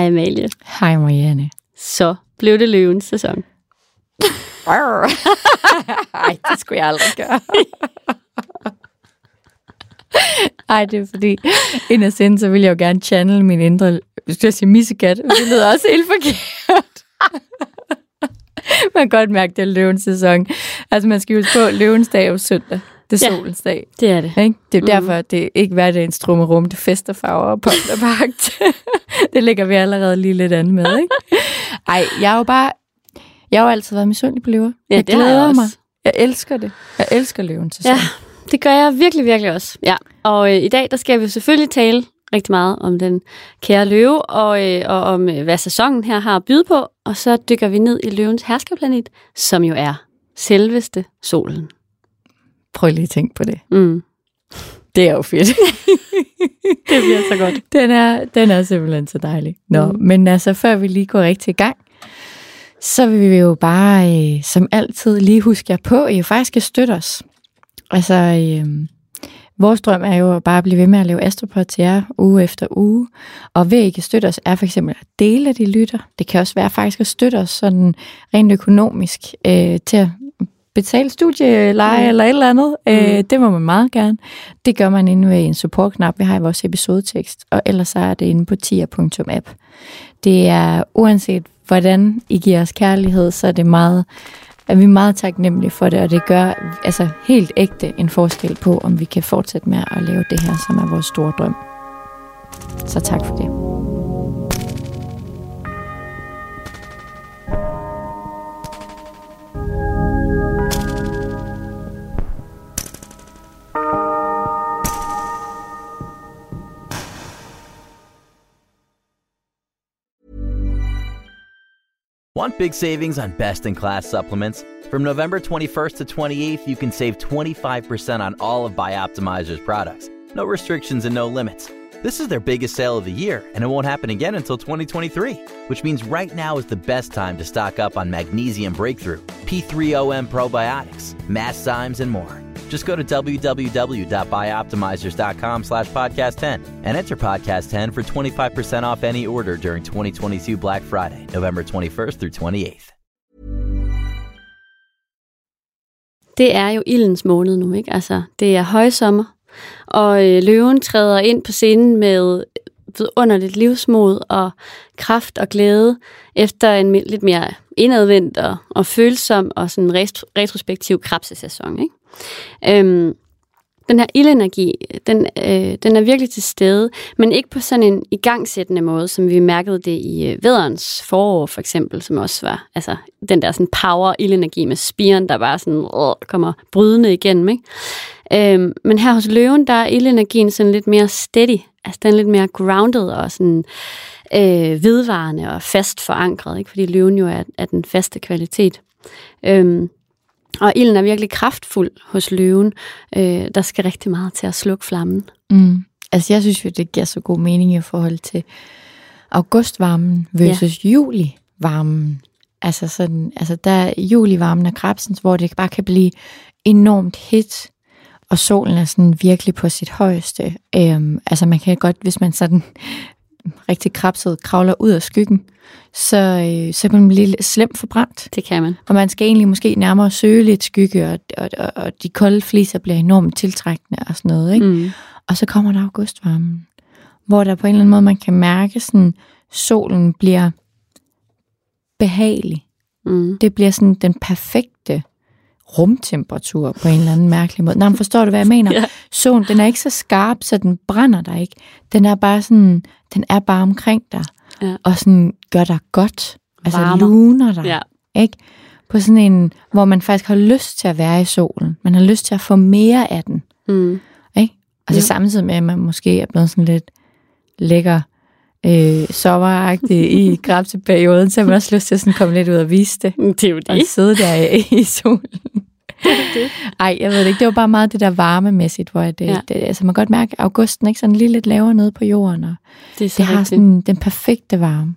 Hej Amalie. Hej Marianne. Så blev det løvens sæson. Ej, det skulle jeg aldrig gøre. Ej, det er fordi, ind af sind, så vil jeg jo gerne channel min indre, hvis jeg sige missekat, det lyder også helt forkert. man kan godt mærke, det er løvens sæson. Altså, man skal jo på, løvens dag jo søndag. Det er Ja. solens dag. Det er det. Ikke? Det er Mhm. derfor, det er ikke hverdagens trummerum, det er festfarver og bagt. det lægger vi allerede lige lidt an med, ikke? Ej, jeg har jo bare... Jeg har jo altid været misundelig på løver. Ja, jeg det jeg glæder også. mig. Jeg elsker det. Jeg elsker løven til Ja, det gør jeg virkelig, virkelig også. Ja. Og øh, i dag, der skal vi selvfølgelig tale rigtig meget om den kære løve, og, øh, og om øh, hvad sæsonen her har at byde på. Og så dykker vi ned i løvens herskerplanet, som jo er selveste solen. Prøv lige at tænke på det. Mm. Det er jo fedt. Det bliver så godt. den, er, den er simpelthen så dejlig. Nå, Mm. men altså, før vi lige går rigtig i gang, så vil vi jo bare, øh, som altid, lige huske jer på, at I jo faktisk skal støtte os. Altså, øh, vores drøm er jo bare at blive ved med at lave Astropod til jer uge efter uge. Og ved at I kan støtte os, er for eksempel at dele, at I lytter. Det kan også være faktisk at støtte os sådan rent økonomisk øh, til at betale studieleje Mm. eller et eller andet. Mm. Mm. Øh, det må man meget gerne. Det gør man inde ved en support-knap, vi har i vores episodetekst. Og ellers så er det inde på tier.app. Det er uanset hvordan I giver os kærlighed, så er det meget, er vi meget taknemmelige for det, og det gør altså helt ægte en forskel på, om vi kan fortsætte med at lave det her, som er vores store drøm. Så tak for det. Want big savings on best in class supplements? From November 21st to 28th, you can save 25% on all of Bioptimizer's products. No restrictions and no limits. This is their biggest sale of the year, and it won't happen again until 2023, which means right now is the best time to stock up on Magnesium Breakthrough, P3OM probiotics, Masszymes, and more. Just go to www.bioptimizers.com slash podcast10 and enter podcast10 for 25% off any order during 2022 Black Friday, November 21st through 28th. Det er jo ildens måned nu, ikke? Altså, det er højsommer, og øh, løven træder ind på scenen med vidunderligt livsmod og kraft og glæde efter en lidt mere indadvendt og, og følsom og sådan rest- retrospektiv krabsesæson, ikke? Øhm, den her ildenergi, den, øh, den er virkelig til stede, men ikke på sådan en igangsættende måde, som vi mærkede det i øh, forår for eksempel, som også var altså, den der sådan power ildenergi med spiren, der bare sådan øh, kommer brydende igennem. Ikke? Øhm, men her hos løven, der er ildenergien sådan lidt mere steady, altså den er lidt mere grounded og sådan øh, vedvarende og fast forankret, ikke? fordi løven jo er, er den faste kvalitet. Øhm, og ilden er virkelig kraftfuld hos løven. Øh, der skal rigtig meget til at slukke flammen. Mm. Altså, jeg synes jo, det giver så god mening i forhold til augustvarmen versus ja. julivarmen. Altså, sådan, altså der er julivarmen af krabsens, hvor det bare kan blive enormt hit, og solen er sådan virkelig på sit højeste. Øhm, altså, man kan godt, hvis man sådan rigtig krabset kravler ud af skyggen, så, øh, så kan man blive lidt slemt forbrændt. Det kan man. Og man skal egentlig måske nærmere søge lidt skygge, og, og, og, og de kolde fliser bliver enormt tiltrækkende og sådan noget. Ikke? Mm. Og så kommer der augustvarmen, hvor der på en eller anden måde, man kan mærke, sådan solen bliver behagelig. Mm. Det bliver sådan den perfekte rumtemperatur på en eller anden mærkelig måde. Nej, men forstår du, hvad jeg mener? Ja. Solen, den er ikke så skarp, så den brænder dig ikke. Den er bare sådan, den er bare omkring dig, Ja. og sådan gør dig godt. Altså Varmer. luner dig. Ja. Ikke? På sådan en, hvor man faktisk har lyst til at være i solen. Man har lyst til at få mere af den. Mm. Ikke? Altså Jo. samtidig med, at man måske er blevet sådan lidt lækker øh, sommeragtigt i grabseperioden, så har man også lyst til at sådan komme lidt ud og vise det. Det er jo Og sidde der i, i solen. Ej, jeg ved det ikke. Det var bare meget det der varmemæssigt, hvor det, Ja. ja. det, altså man kan godt mærke, at augusten ikke sådan lige lidt lavere nede på jorden, og Det er så det har rigtigt. sådan den perfekte varme.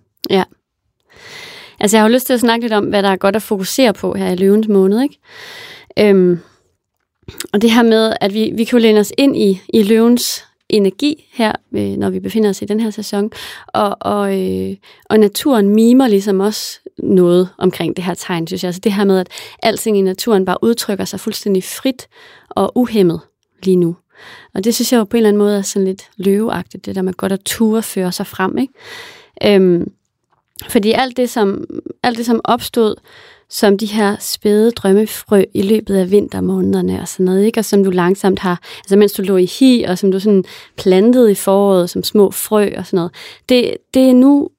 Altså, jeg har jo lyst til at snakke lidt om, hvad der er godt at fokusere på her i løvens måned, ikke? Øhm, og det her med, at vi, vi kan jo læne os ind i, i løvens energi her, øh, når vi befinder os i den her sæson, og, og, øh, og naturen mimer ligesom også noget omkring det her tegn, synes jeg. Altså det her med, at alting i naturen bare udtrykker sig fuldstændig frit og uhemmet lige nu. Og det synes jeg jo på en eller anden måde er sådan lidt løveagtigt, det der med godt at ture føre sig frem, ikke? Øhm, fordi alt det, som, alt det, som opstod som de her spæde drømmefrø i løbet af vintermånederne og sådan noget, ikke? og som du langsomt har, altså mens du lå i hi, og som du sådan plantede i foråret som små frø og sådan noget, det, det, er nu,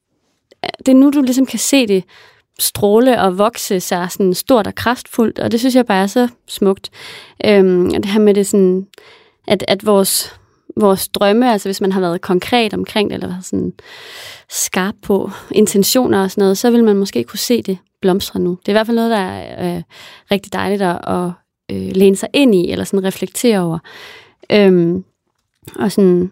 det er nu, du ligesom kan se det stråle og vokse sig sådan stort og kraftfuldt, og det synes jeg bare er så smukt. Øhm, og det her med det sådan, at, at vores, vores drømme, altså hvis man har været konkret omkring det, eller været sådan skarp på intentioner og sådan noget, så vil man måske kunne se det blomstrer nu. Det er i hvert fald noget, der er øh, rigtig dejligt at, at øh, læne sig ind i, eller sådan reflektere over. Øhm, og sådan,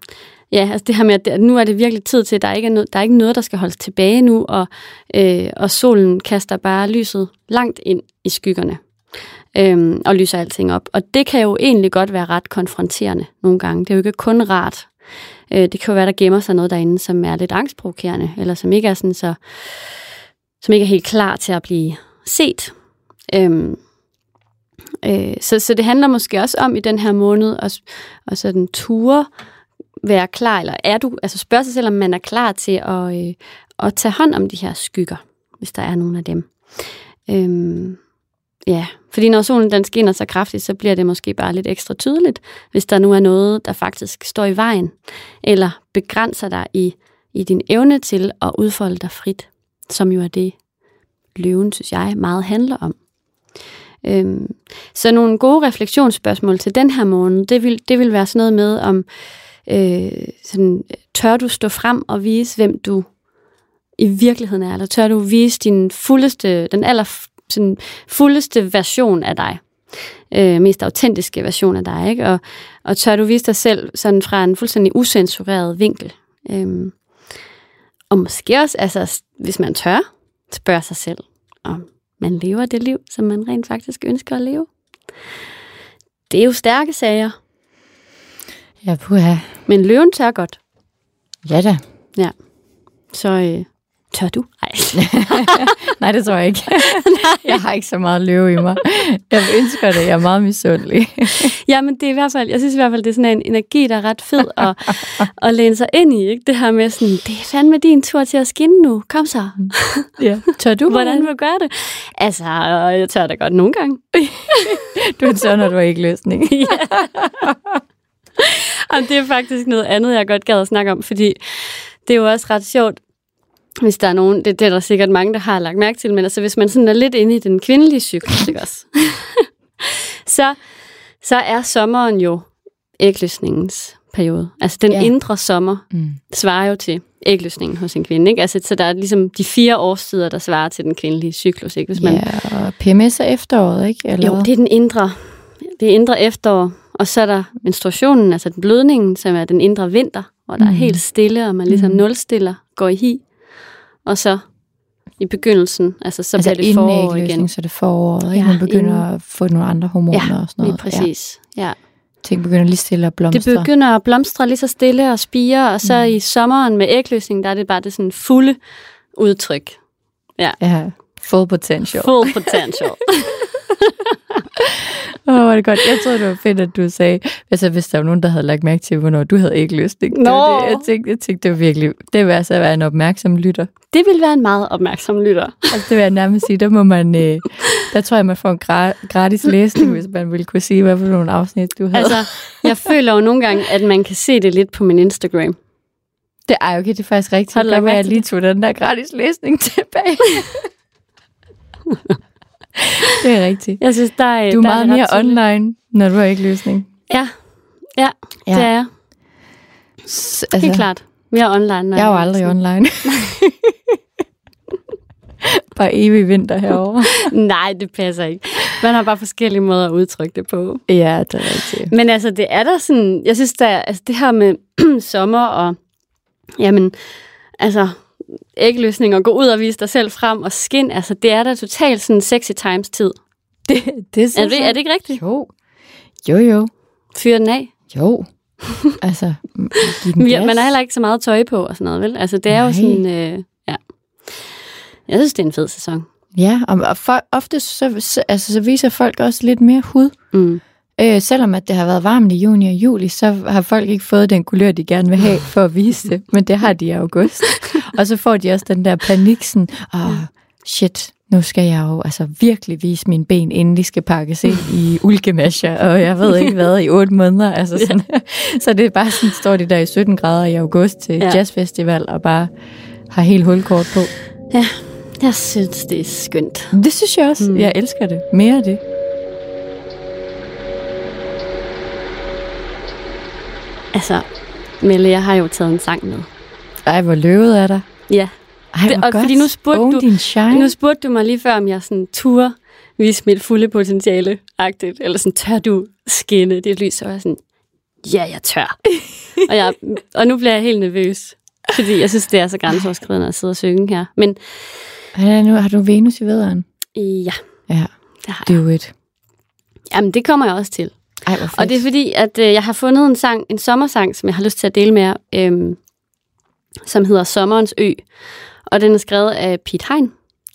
ja, altså det her med, at nu er det virkelig tid til, at der ikke er noget, der er ikke noget, der skal holdes tilbage nu, og, øh, og solen kaster bare lyset langt ind i skyggerne øhm, og lyser alting op. Og det kan jo egentlig godt være ret konfronterende nogle gange. Det er jo ikke kun rart. Øh, det kan jo være, der gemmer sig noget derinde, som er lidt angstprovokerende, eller som ikke er sådan så, som ikke er helt klar til at blive set. Øhm, øh, så, så det handler måske også om i den her måned at, at sådan ture være klar, eller er du, altså spørge sig selv, om man er klar til at, øh, at tage hånd om de her skygger, hvis der er nogen af dem. Øhm, ja, fordi når solen den skinner så kraftigt, så bliver det måske bare lidt ekstra tydeligt, hvis der nu er noget, der faktisk står i vejen, eller begrænser dig i, i din evne til at udfolde dig frit, som jo er det, løven, synes jeg, meget handler om. Øhm, så nogle gode refleksionsspørgsmål til den her morgen, det vil, det vil være sådan noget med, om øh, sådan, tør du stå frem og vise, hvem du i virkeligheden er, eller tør du vise din fuldeste, den aller sådan, fuldeste version af dig, øh, mest autentiske version af dig, ikke? Og, og tør du vise dig selv sådan fra en fuldstændig usensureret vinkel. Øhm, og måske også, altså, hvis man tør, spørge sig selv, om man lever det liv, som man rent faktisk ønsker at leve. Det er jo stærke sager, Ja, puha. men løven tør godt. Ja da. Så øh, tør du? Nej. Nej, det tror jeg ikke. jeg har ikke så meget løve i mig. Jeg ønsker det. Jeg er meget misundelig. ja, men det er i hvert fald, jeg synes i hvert fald, det er sådan en energi, der er ret fed at, at læne sig ind i. Ikke? Det her med sådan, det er fandme din tur til at skinne nu. Kom så. ja. Tør du? Hvordan vil du gøre det? Altså, jeg tør da godt nogle gange. Du er så, når du har ikke løsning. Og det er faktisk noget andet, jeg godt gad at snakke om, fordi det er jo også ret sjovt, hvis der er nogen, det, det er der sikkert mange, der har lagt mærke til, men altså hvis man sådan er lidt inde i den kvindelige cyklus, ikke også? så, så er sommeren jo ægløsningens periode. Altså den Ja. indre sommer Mm. svarer jo til ægløsningen hos en kvinde. Ikke? Altså, så der er ligesom de fire årstider, der svarer til den kvindelige cyklus. Ikke? Hvis man, Ja, og PMS er efteråret, ikke? Eller jo, det er den indre, det er indre efterår. Og så er der menstruationen, altså den blødningen, som er den indre vinter, hvor der mm. er helt stille, og man ligesom Mhm. nulstiller, går i hi. Og så i begyndelsen, altså så altså bliver det forår igen. så er det foråret, ikke? Ja, Man begynder inden. at få nogle andre hormoner Ja, og sådan Lige noget. præcis. Ja. Ja. Ting begynder lige stille at blomstre. Det begynder at blomstre lige så stille og spire, og så Mm. i sommeren med ægløsning, der er det bare det sådan fulde udtryk. Ja, full potential. Full potential. Åh, oh, var det godt. Jeg troede, det var fedt, at du sagde, altså hvis der var nogen, der havde lagt mærke til, hvornår du havde ikke lyst. Ikke? Nå. Det, jeg, tænkte, jeg tænkte, det var virkelig, det vil altså være en opmærksom lytter. det vil være en meget opmærksom lytter. Altså det vil jeg nærmest sige, der må man, øh, der tror jeg, man får en gra- gratis læsning, hvis man ville kunne sige, hvad for nogle afsnit du havde. Altså, jeg føler jo nogle gange, at man kan se det lidt på min Instagram. det er okay, det er faktisk rigtigt. Har du lagt jeg til lige tog den der gratis læsning tilbage. det er rigtigt. Jeg synes, der er Du er der meget ret mere tydeligt. online, når du har ikke løsning. Ja, ja, Ja. det er jeg. S- Helt klart. Mere online. når Jeg er jo er aldrig online. Bare evig vinter herovre. Nej, det passer ikke. Man har bare forskellige måder at udtrykke det på. ja, det er rigtigt. Men altså, det er der sådan... Jeg synes, der, altså, det her med sommer og... Jamen, altså, ægløsning og gå ud og vise dig selv frem og skin, altså, det er da totalt sådan sexy times tid. Det, det Er det, er det ikke rigtigt? Jo. Jo, jo. Fyr den af. Jo. Altså, giv den Ja, man har heller ikke så meget tøj på og sådan noget, vel? Altså, det er Nej. jo sådan... Øh, ja. Jeg synes, det er en fed sæson. Ja, og, og for, ofte så, så, altså, så viser folk også lidt mere hud. Mm. Øh, selvom at det har været varmt i juni og juli, så har folk ikke fået den kulør, de gerne vil have for at vise det. Men det har de i august. Og så får de også den der panik, sådan, åh, shit, nu skal jeg jo altså virkelig vise mine ben, inden de skal pakkes ind i ulkemasher, og jeg ved ikke hvad, i otte måneder. Altså sådan. Så det er bare sådan, står de der i 17 grader i august til Ja. ja. jazzfestival, og bare har helt hulkort på. Ja, jeg synes, det er skønt. Det synes jeg også. Mm. Jeg elsker det. Mere af det. Altså, Melle, jeg har jo taget en sang med. Ej, hvor løvet er der. Ja, Ej, Det- og godt. fordi nu spurgte Own du-. Nu spurgte du mig lige før, om jeg sådan turde vise mit fulde potentiale-agtigt, eller sådan, tør du skinne det lys? Så var jeg sådan, ja, jeg tør. og, jeg, og nu bliver jeg helt nervøs, fordi jeg synes, det er så grænseoverskridende at sidde og synge her. Men Ej, nu har du Venus i vederen. ja, Ja, det har jeg. do it. Jamen, det kommer jeg også til. Ej. Og det er fordi, at øh, jeg har fundet en sang, en sommersang, som jeg har lyst til at dele med jer, øhm, som hedder Sommerens Ø. Og den er skrevet af Pete Hein.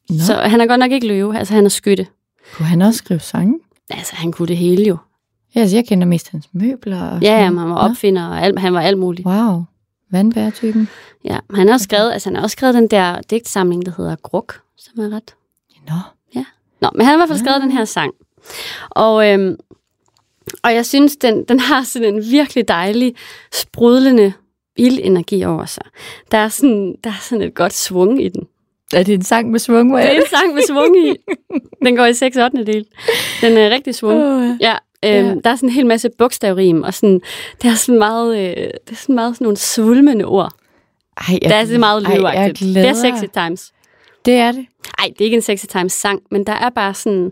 Nå. Så han er godt nok ikke løve, altså han er skytte. Kunne han også skrive sange? Altså, han kunne det hele jo. Ja, altså, jeg kender mest hans møbler. Og Ja, jamen, han var opfinder, og alt, han var alt muligt. Wow. Vandbærtypen. Ja, han har også skrevet, altså han har også skrevet den der digtsamling, der hedder Gruk, som er ret. Nå. Nå, men han har i hvert fald skrevet den her sang. Og, øhm, og jeg synes, den, den har sådan en virkelig dejlig, sprudlende ildenergi over sig. Der er sådan, der er sådan et godt svung i den. Er det en sang med svung? Hvor Det er en sang med svung i. Den går i 6 8. del. Den er rigtig svung. Oh, Ja, øhm, Ja. der er sådan en hel masse bogstavrim, og sådan, det er sådan meget, øh, det er sådan meget sådan nogle svulmende ord. Ej, jeg, Det er altså meget løveagtigt. Det er sexy times. Det er det. Nej, det er ikke en sexy times sang, men der er bare sådan...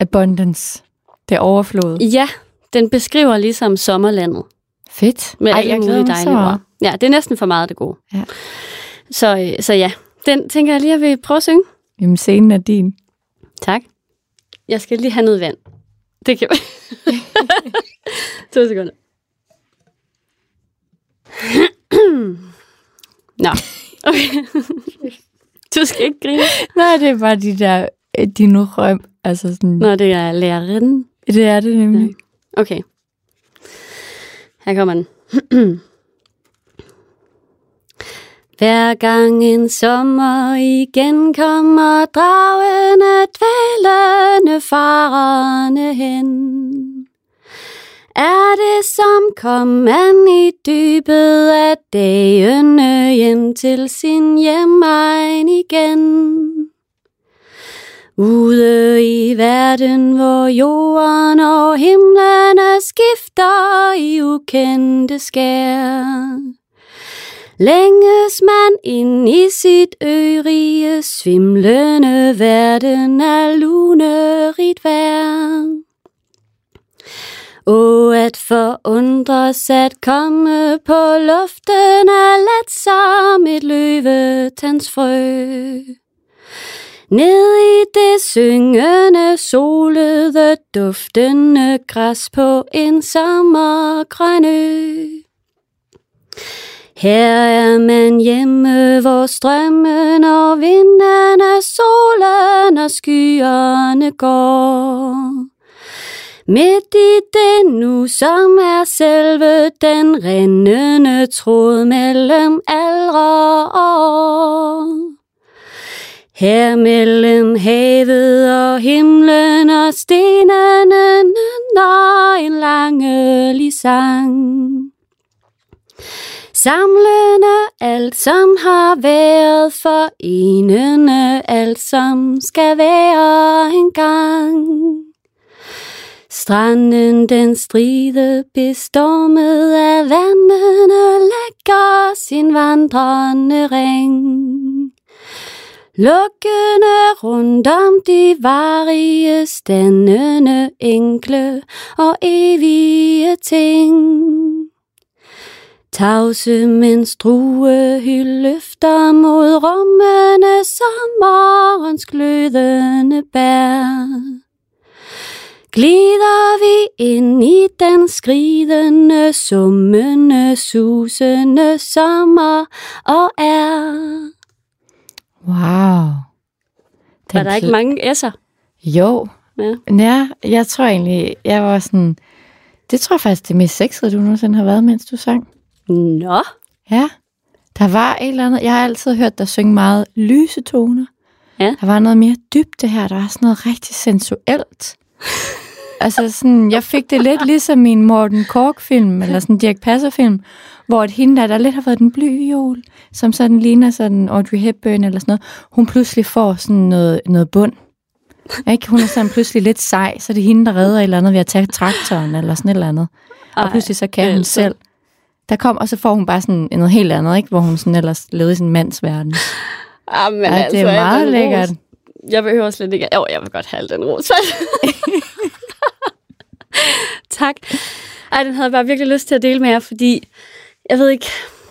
Abundance. Det er overflod. Ja, den beskriver ligesom sommerlandet. Fedt. Med Ej, alle jeg glæder mulige dejlige ord. Ja, det er næsten for meget det gode. Ja. Så, øh, så ja, den tænker jeg lige, at jeg vil prøve at synge. Jamen, scenen er din. Tak. Jeg skal lige have noget vand. Det kan To sekunder. Nå, okay. Du skal ikke grine. Nej, det er bare de der øh, din røm. Altså sådan, Nå, det er lærerinden. det er det nemlig. Okay. Her kommer den. Hver gang en sommer igen kommer dragende, dvælende, farerne hen. Er det som kom man i dybet af dagene hjem til sin hjemegn igen? Ude i verden, hvor jorden og himlene skifter i ukendte skær. Længes man ind i sit ørige, svimlende verden af lunerigt vær. Og at forundres at komme på luften er let som et løvetandsfrø. Ned i det syngende, solede, duftende græs på en sommergrøn ø. Her er man hjemme, hvor strømmen og vinden, solen og skyerne går. Midt i det nu, som er selve den rindende tråd mellem aldre og år. Her mellem havet og himlen og stenene når en langelig sang. Samlende alt, som har været forenende alt, som skal være en gang. Stranden den stride bestormet af vandene lægger sin vandrende ring. Lukkende rundt om de varige standende enkle og evige ting. Tavse, mens druehyld løfter mod rummene sommerens glødende bær. Glider vi ind i den skridende, summende, susende sommer og er. Wow. Den var der ikke mange S'er? Jo. Ja. ja. jeg tror egentlig, jeg var sådan... Det tror jeg faktisk, det mest sexede, du nogensinde har været, mens du sang. Nå. Ja. Der var et eller andet... Jeg har altid hørt dig synge meget lyse toner. Ja. Der var noget mere dybde her. Der var sådan noget rigtig sensuelt. altså sådan, jeg fik det lidt ligesom min Morten Kork-film, eller sådan en Dirk Passer-film, hvor et hende, der, der lidt har været den bly jul, som sådan ligner sådan Audrey Hepburn eller sådan noget, hun pludselig får sådan noget, noget bund. Ikke? Hun er sådan pludselig lidt sej, så det er hende, der redder et eller andet ved at tage traktoren eller sådan et eller andet. Og pludselig så kan hun selv. Der kom, og så får hun bare sådan noget helt andet, ikke? hvor hun sådan ellers levede i sin mands verden. Ah, men ja, altså, det er meget lækkert. Jeg behøver slet ikke... Jo, jeg vil godt have den ros. tak. Ej, den havde jeg bare virkelig lyst til at dele med jer, fordi jeg ved ikke,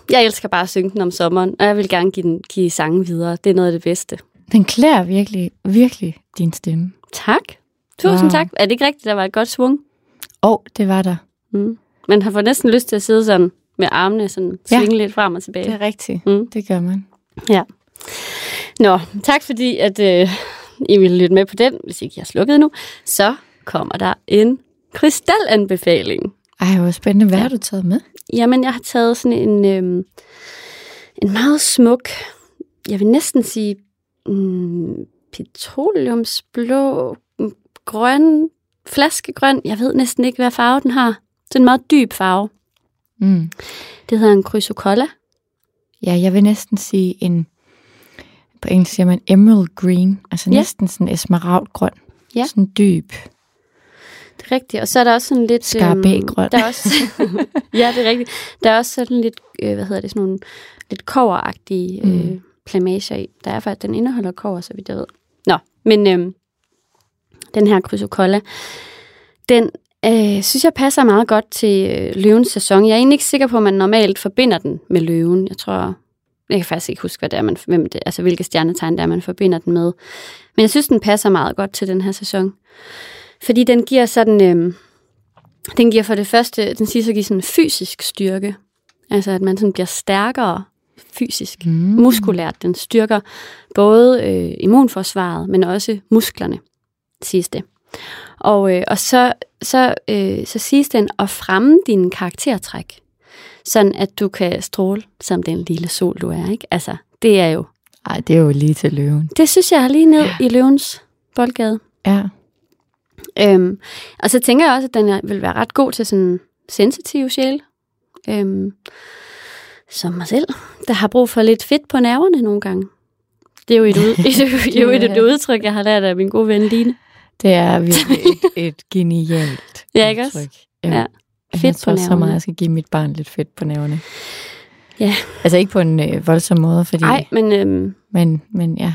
jeg elsker bare at synge den om sommeren, og jeg vil gerne give, den, give sangen videre. Det er noget af det bedste. Den klæder virkelig, virkelig din stemme. Tak. Tusind wow. tak. Er det ikke rigtigt, der var et godt svung? Åh, oh, det var der. Mm. Man har fået næsten lyst til at sidde sådan med armene sådan svinge ja, lidt frem og tilbage. det er rigtigt. Mm. Det gør man. Ja. Nå, tak fordi, at øh, I ville lytte med på den. Hvis ikke jeg har slukket nu, så kommer der en krystalanbefaling. Ej, hvor spændende. Hvad ja. har du taget med? Jamen, jeg har taget sådan en, øh, en meget smuk, jeg vil næsten sige, mm, petroleumsblå, grøn, flaskegrøn. Jeg ved næsten ikke, hvad farve den har. Det er en meget dyb farve. Mm. Det hedder en chrysocolla. Ja, jeg vil næsten sige en, på engelsk siger man emerald green, altså ja. næsten sådan esmeraldgrøn. Ja. Sådan dyb. Er rigtigt. Og så er der også sådan lidt... Skarbægrøn. Øhm, der er også, ja, det er rigtigt. Der er også sådan lidt, øh, hvad hedder det, sådan nogle lidt koveragtige øh, mm. plamager i. Der er faktisk, den indeholder kover, så vidt jeg ved. Nå, men øh, den her chrysocolla, den øh, synes jeg passer meget godt til øh, løvens sæson. Jeg er egentlig ikke sikker på, at man normalt forbinder den med løven. Jeg tror, jeg kan faktisk ikke huske, hvad det er, man, hvem det, altså, hvilke stjernetegn det er, man forbinder den med. Men jeg synes, den passer meget godt til den her sæson. Fordi den giver sådan, øh, den giver for det første, den siger så giver sådan fysisk styrke. Altså at man sådan bliver stærkere fysisk, mm. muskulært. Den styrker både øh, immunforsvaret, men også musklerne, siges det. Og, øh, og så, så, øh, så siges den at fremme dine karaktertræk, sådan at du kan stråle som den lille sol, du er. Ikke? Altså, det er jo... Ej, det er jo lige til løven. Det synes jeg er lige ned ja. i løvens boldgade. Ja. Øhm, og så tænker jeg også, at den vil være ret god til sådan sensitive sjæl. Øhm, som mig selv, der har brug for lidt fedt på nerverne nogle gange. Det er jo et, ud, er jo et, et udtryk, jeg har lært af min gode ven Line. Det er virkelig et, et genialt ja, ikke udtryk. Også? Ja. ja. Fedt jeg tror på så meget, jeg skal give mit barn lidt fedt på nerverne. Ja. Altså ikke på en øh, voldsom måde, fordi... Nej, men... Øhm, men, men ja.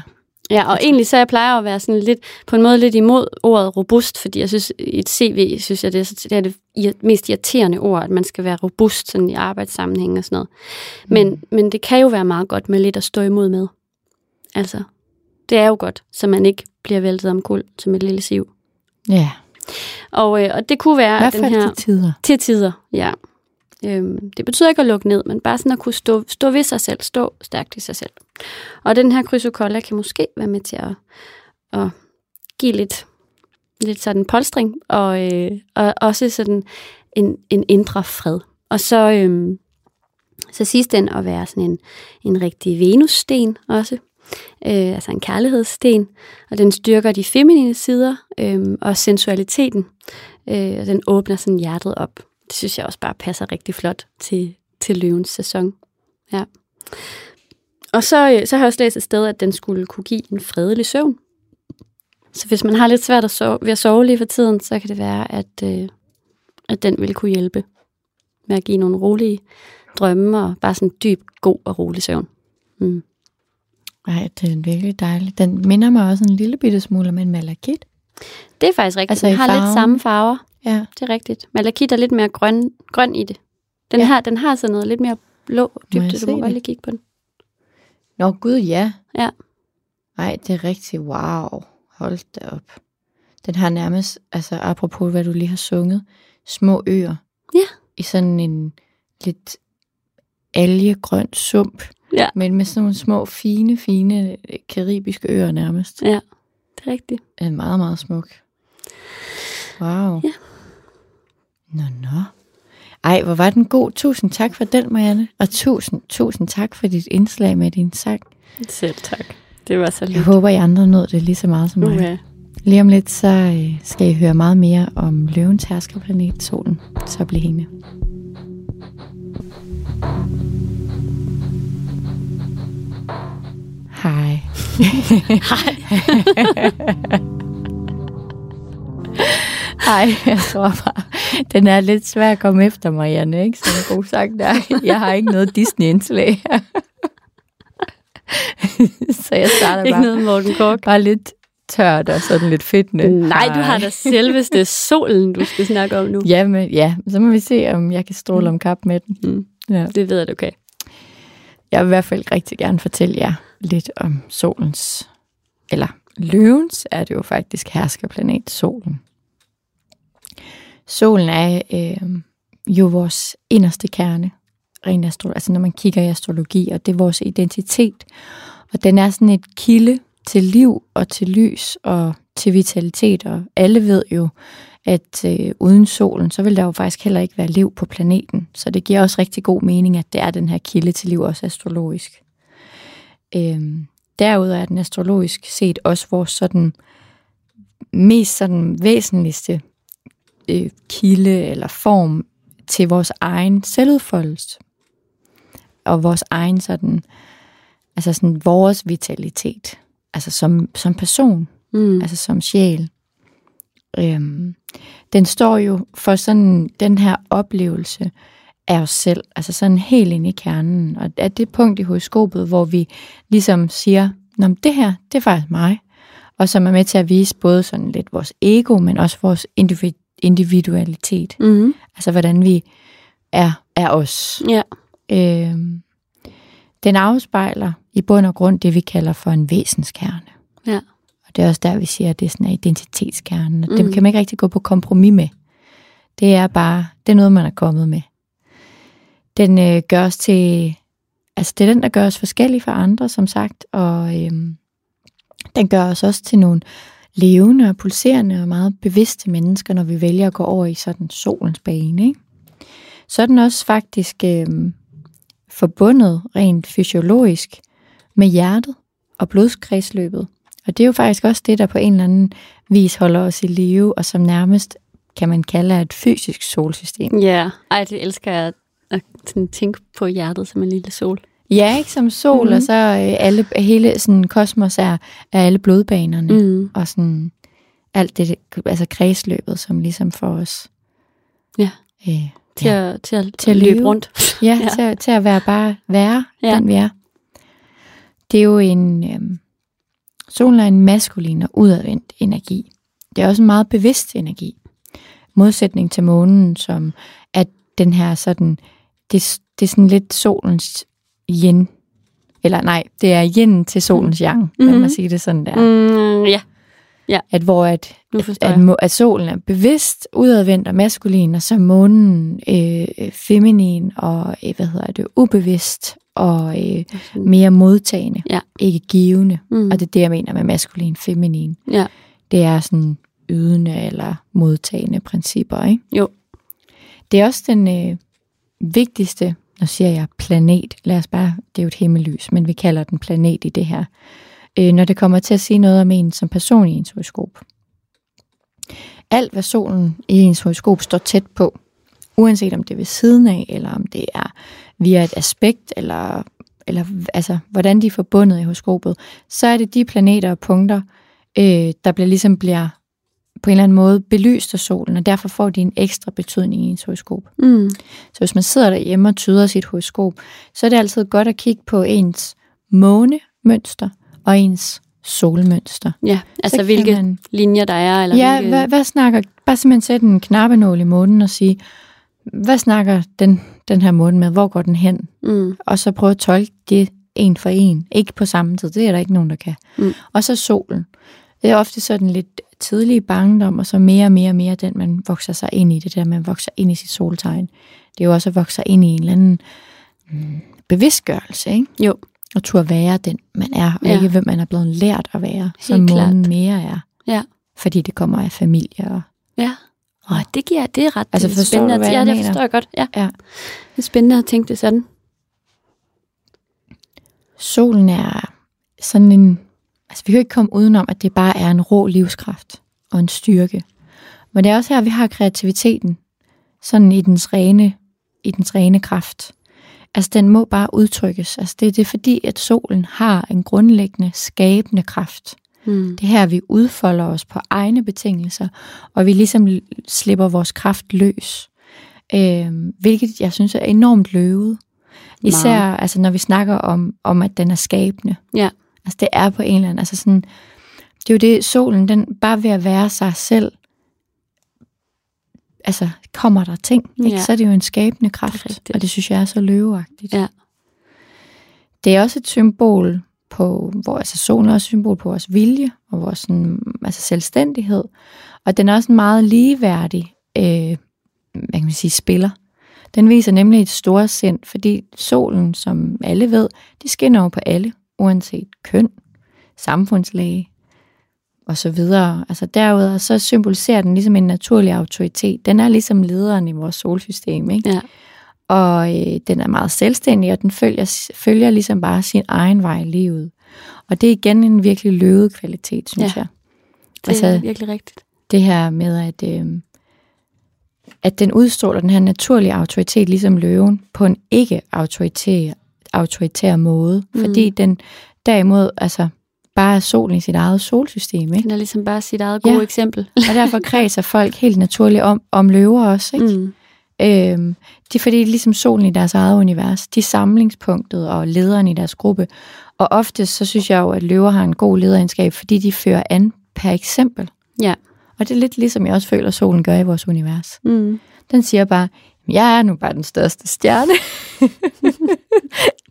Ja, og egentlig så jeg plejer at være sådan lidt, på en måde lidt imod ordet robust, fordi jeg synes, i et CV, synes jeg, det er, det er det mest irriterende ord, at man skal være robust sådan i arbejdssammenhæng og sådan noget. Men, mm. men det kan jo være meget godt med lidt at stå imod med. Altså, det er jo godt, så man ikke bliver væltet om kul som et lille siv. Ja. Og, øh, og det kunne være... Hvad den her, til tider? Til tider, ja. Øhm, det betyder ikke at lukke ned, men bare sådan at kunne stå, stå ved sig selv, stå stærkt i sig selv. Og den her krysokolla kan måske være med til at, at give lidt, lidt sådan polstring, og, øh, og også sådan en, en indre fred. Og så, øhm, så siges den at være sådan en, en rigtig venussten også, øh, altså en kærlighedssten, og den styrker de feminine sider øh, og sensualiteten, øh, og den åbner sådan hjertet op. Det synes jeg også bare passer rigtig flot til, til løvens sæson. Ja. Og så, øh, så har jeg også læst et sted, at den skulle kunne give en fredelig søvn. Så hvis man har lidt svært at sove, ved at sove lige for tiden, så kan det være, at, øh, at den vil kunne hjælpe med at give nogle rolige drømme og bare sådan dyb, god og rolig søvn. Mm. Ej, det er virkelig dejligt. Den minder mig også en lille bitte smule om en malakit. Det er faktisk rigtigt. Altså den har lidt farven? samme farver. Ja. Det er rigtigt. Malakit er lidt mere grøn, grøn i det. Den, Ja. har, den har sådan noget lidt mere blå dybde. se Du må godt lige kigge på den. Nå gud, ja. Ja. Ej, det er rigtigt. Wow. Hold da op. Den har nærmest, altså apropos hvad du lige har sunget, små øer. Ja. I sådan en lidt algegrøn sump. Ja. Men med sådan nogle små, fine, fine øh, karibiske øer nærmest. Ja, det er rigtigt. Er meget, meget smuk. Wow. Ja. Nå, nå. Ej, hvor var den god. Tusind tak for den, Marianne. Og tusind, tusind tak for dit indslag med din sang. Selv tak. Det var så Jeg lidt. håber, I andre nåede det lige så meget som mig. Okay. Lige om lidt, så øh, skal I høre meget mere om løvens herskerplanet, solen. Så bliv hængende. Hej. Hej. Hej, jeg tror bare, den er lidt svær at komme efter, Marianne, ikke? Sådan en god sang der. Jeg har ikke noget Disney-indslag her. Så jeg starter Ikke bare, noget Morten Kork. bare lidt tørt og sådan lidt fedtende. Nej, du har da selveste solen, du skal snakke om nu. Ja, men, ja, så må vi se, om jeg kan stråle om kap med den. Mm. Ja. Det ved jeg, du kan. Jeg vil i hvert fald rigtig gerne fortælle jer lidt om solens, eller løvens er det jo faktisk herskerplanet, solen. Solen er øh, jo vores inderste kerne, rent astro- altså når man kigger i astrologi, og det er vores identitet. Og den er sådan et kilde til liv og til lys og til vitalitet, og alle ved jo, at øh, uden solen, så vil der jo faktisk heller ikke være liv på planeten. Så det giver også rigtig god mening, at det er den her kilde til liv, også astrologisk. Øhm, derudover er den astrologisk set også vores sådan mest sådan væsentligste øh, kilde eller form til vores egen selvudfoldelse. Og vores egen sådan, altså sådan vores vitalitet. Altså som, som person Mm. altså som sjæl. Øhm, den står jo for sådan den her oplevelse af os selv, altså sådan helt ind i kernen, og er det punkt i horoskopet, hvor vi ligesom siger, Nå, det her, det er faktisk mig, og som er med til at vise både sådan lidt vores ego, men også vores individualitet, Mm. altså hvordan vi er, er os. Ja. Øhm, den afspejler i bund og grund det, vi kalder for en væsenskerne. Ja. Og det er også der, vi siger, at det er sådan en identitetskernen. Og mm. Dem kan man ikke rigtig gå på kompromis med. Det er bare, det er noget, man er kommet med. Den øh, gør os til, altså det er den, der gør os forskellige fra andre, som sagt. Og øhm, den gør os også til nogle levende og pulserende og meget bevidste mennesker, når vi vælger at gå over i sådan solens bane. Ikke? Så er den også faktisk øh, forbundet rent fysiologisk med hjertet og blodskredsløbet. Og det er jo faktisk også det, der på en eller anden vis holder os i live, og som nærmest kan man kalde et fysisk solsystem. Ja. Ej, det elsker jeg at tænke på hjertet som en lille sol. Ja, ikke som sol, mm-hmm. og så øh, alle, hele sådan kosmos er, er alle blodbanerne, mm. Mm. og sådan alt det, altså kredsløbet, som ligesom får os Ja. øh, Til, ja, at, til, at, Til at løbe rundt. ja, Ja. Til, at- til at være bare være, ja. Den vi er. Det er jo en, øhm, solen er en maskulin og udadvendt energi. Det er også en meget bevidst energi. Modsætning til månen, som er den her sådan, det, det er sådan lidt solens yin. Eller nej, det er yin til solens yang, mm-hmm. lad mig Mhm. sige det sådan der. Mm, ja, At hvor at, at, at, at solen er bevidst udadvendt og maskulin, og så månen øh, feminin og øh, hvad hedder det, ubevidst og øh, mere modtagende, Ja. ikke givende. Mm. Og det er det, jeg mener med maskulin, feminin. Ja. Det er sådan ydende eller modtagende principper, ikke? Jo. Det er også den øh, vigtigste, nu siger jeg planet, lad os bare, det er jo et himmellys, men vi kalder den planet i det her, øh, når det kommer til at sige noget om en som person i ens horoskop. Alt, hvad solen i ens horoskop står tæt på, uanset om det er ved siden af, eller om det er via et aspekt, eller, eller altså, hvordan de er forbundet i horoskopet, så er det de planeter og punkter, øh, der bliver ligesom bliver på en eller anden måde belyst af solen, og derfor får de en ekstra betydning i ens horoskop. Mm. Så hvis man sidder derhjemme og tyder sit horoskop, så er det altid godt at kigge på ens månemønster og ens solmønster. Ja, altså hvilke man- linjer der er, eller Ja, hvilke... hvad, hvad snakker, bare simpelthen sætte en knappenål i månen og sige, hvad snakker den, den her måne med, hvor går den hen? Mm. Og så prøve at tolke det en for en. Ikke på samme tid, det er der ikke nogen, der kan. Mm. Og så solen. Det er ofte sådan lidt tidlig barndom, og så mere og mere og mere den, man vokser sig ind i. Det der, man vokser ind i sit soltegn. Det er jo også at vokse ind i en eller anden mm, bevidstgørelse, ikke? Jo, Og turde være den, man er, og Ja. ikke hvem man er blevet lært at være, som Helt månen klart. mere er. ja. Fordi det kommer af familie og Ja. Og det giver, det er ret Altså, øh, forstår spændende. du, hvad ja, det forstår jeg godt. Ja. Ja. Det er spændende at tænke det sådan. solen er sådan en... Altså, vi kan jo ikke komme udenom, at det bare er en rå livskraft og en styrke. Men det er også her, vi har kreativiteten. Sådan i dens rene, i dens rene kraft. Altså, den må bare udtrykkes. Altså, det, det er fordi, at solen har en grundlæggende skabende kraft. Mm. Det er her, vi udfolder os på egne betingelser, og vi ligesom slipper vores kraft løs. Øh, hvilket jeg synes er enormt løvet. Især altså, når vi snakker om, om, at den er skabende. Ja. Altså det er på en eller anden, altså sådan, det er jo det, solen, den bare ved at være sig selv, altså kommer der ting, ikke? Ja. så er det jo en skabende kraft, Det og det synes jeg er så løveagtigt. Ja. Det er også et symbol på, hvor altså solen er også et symbol på vores vilje, og vores sådan, altså selvstændighed, og den er også en meget ligeværdig, øh, hvad kan man sige, spiller. Den viser nemlig et stort sind, fordi solen, som alle ved, de skinner jo på alle, uanset køn, samfundslag og så videre. Altså derudover så symboliserer den ligesom en naturlig autoritet. Den er ligesom lederen i vores solsystem, ikke? Ja. Og øh, den er meget selvstændig, og den følger, følger ligesom bare sin egen vej i livet. Og det er igen en virkelig løvet kvalitet, synes Ja. jeg. Det Altså- er virkelig rigtigt. Det her med, at, øh, at den udstråler den her naturlige autoritet, ligesom løven, på en ikke-autoritær autoritær måde. Mm. Fordi den derimod altså, bare er solen i sit eget solsystem. Ikke? Den er ligesom bare sit eget gode Ja. eksempel. Og derfor kredser folk helt naturligt om, om løver også. Ikke? Mm. Øhm, de er fordi, ligesom solen i deres eget univers. De er samlingspunktet og lederen i deres gruppe. Og ofte så synes jeg jo, at løver har en god lederegenskab, fordi de fører an per eksempel. Ja. Og det er lidt ligesom jeg også føler, at solen gør i vores univers. Mm. Den siger bare, jeg er nu bare den største stjerne.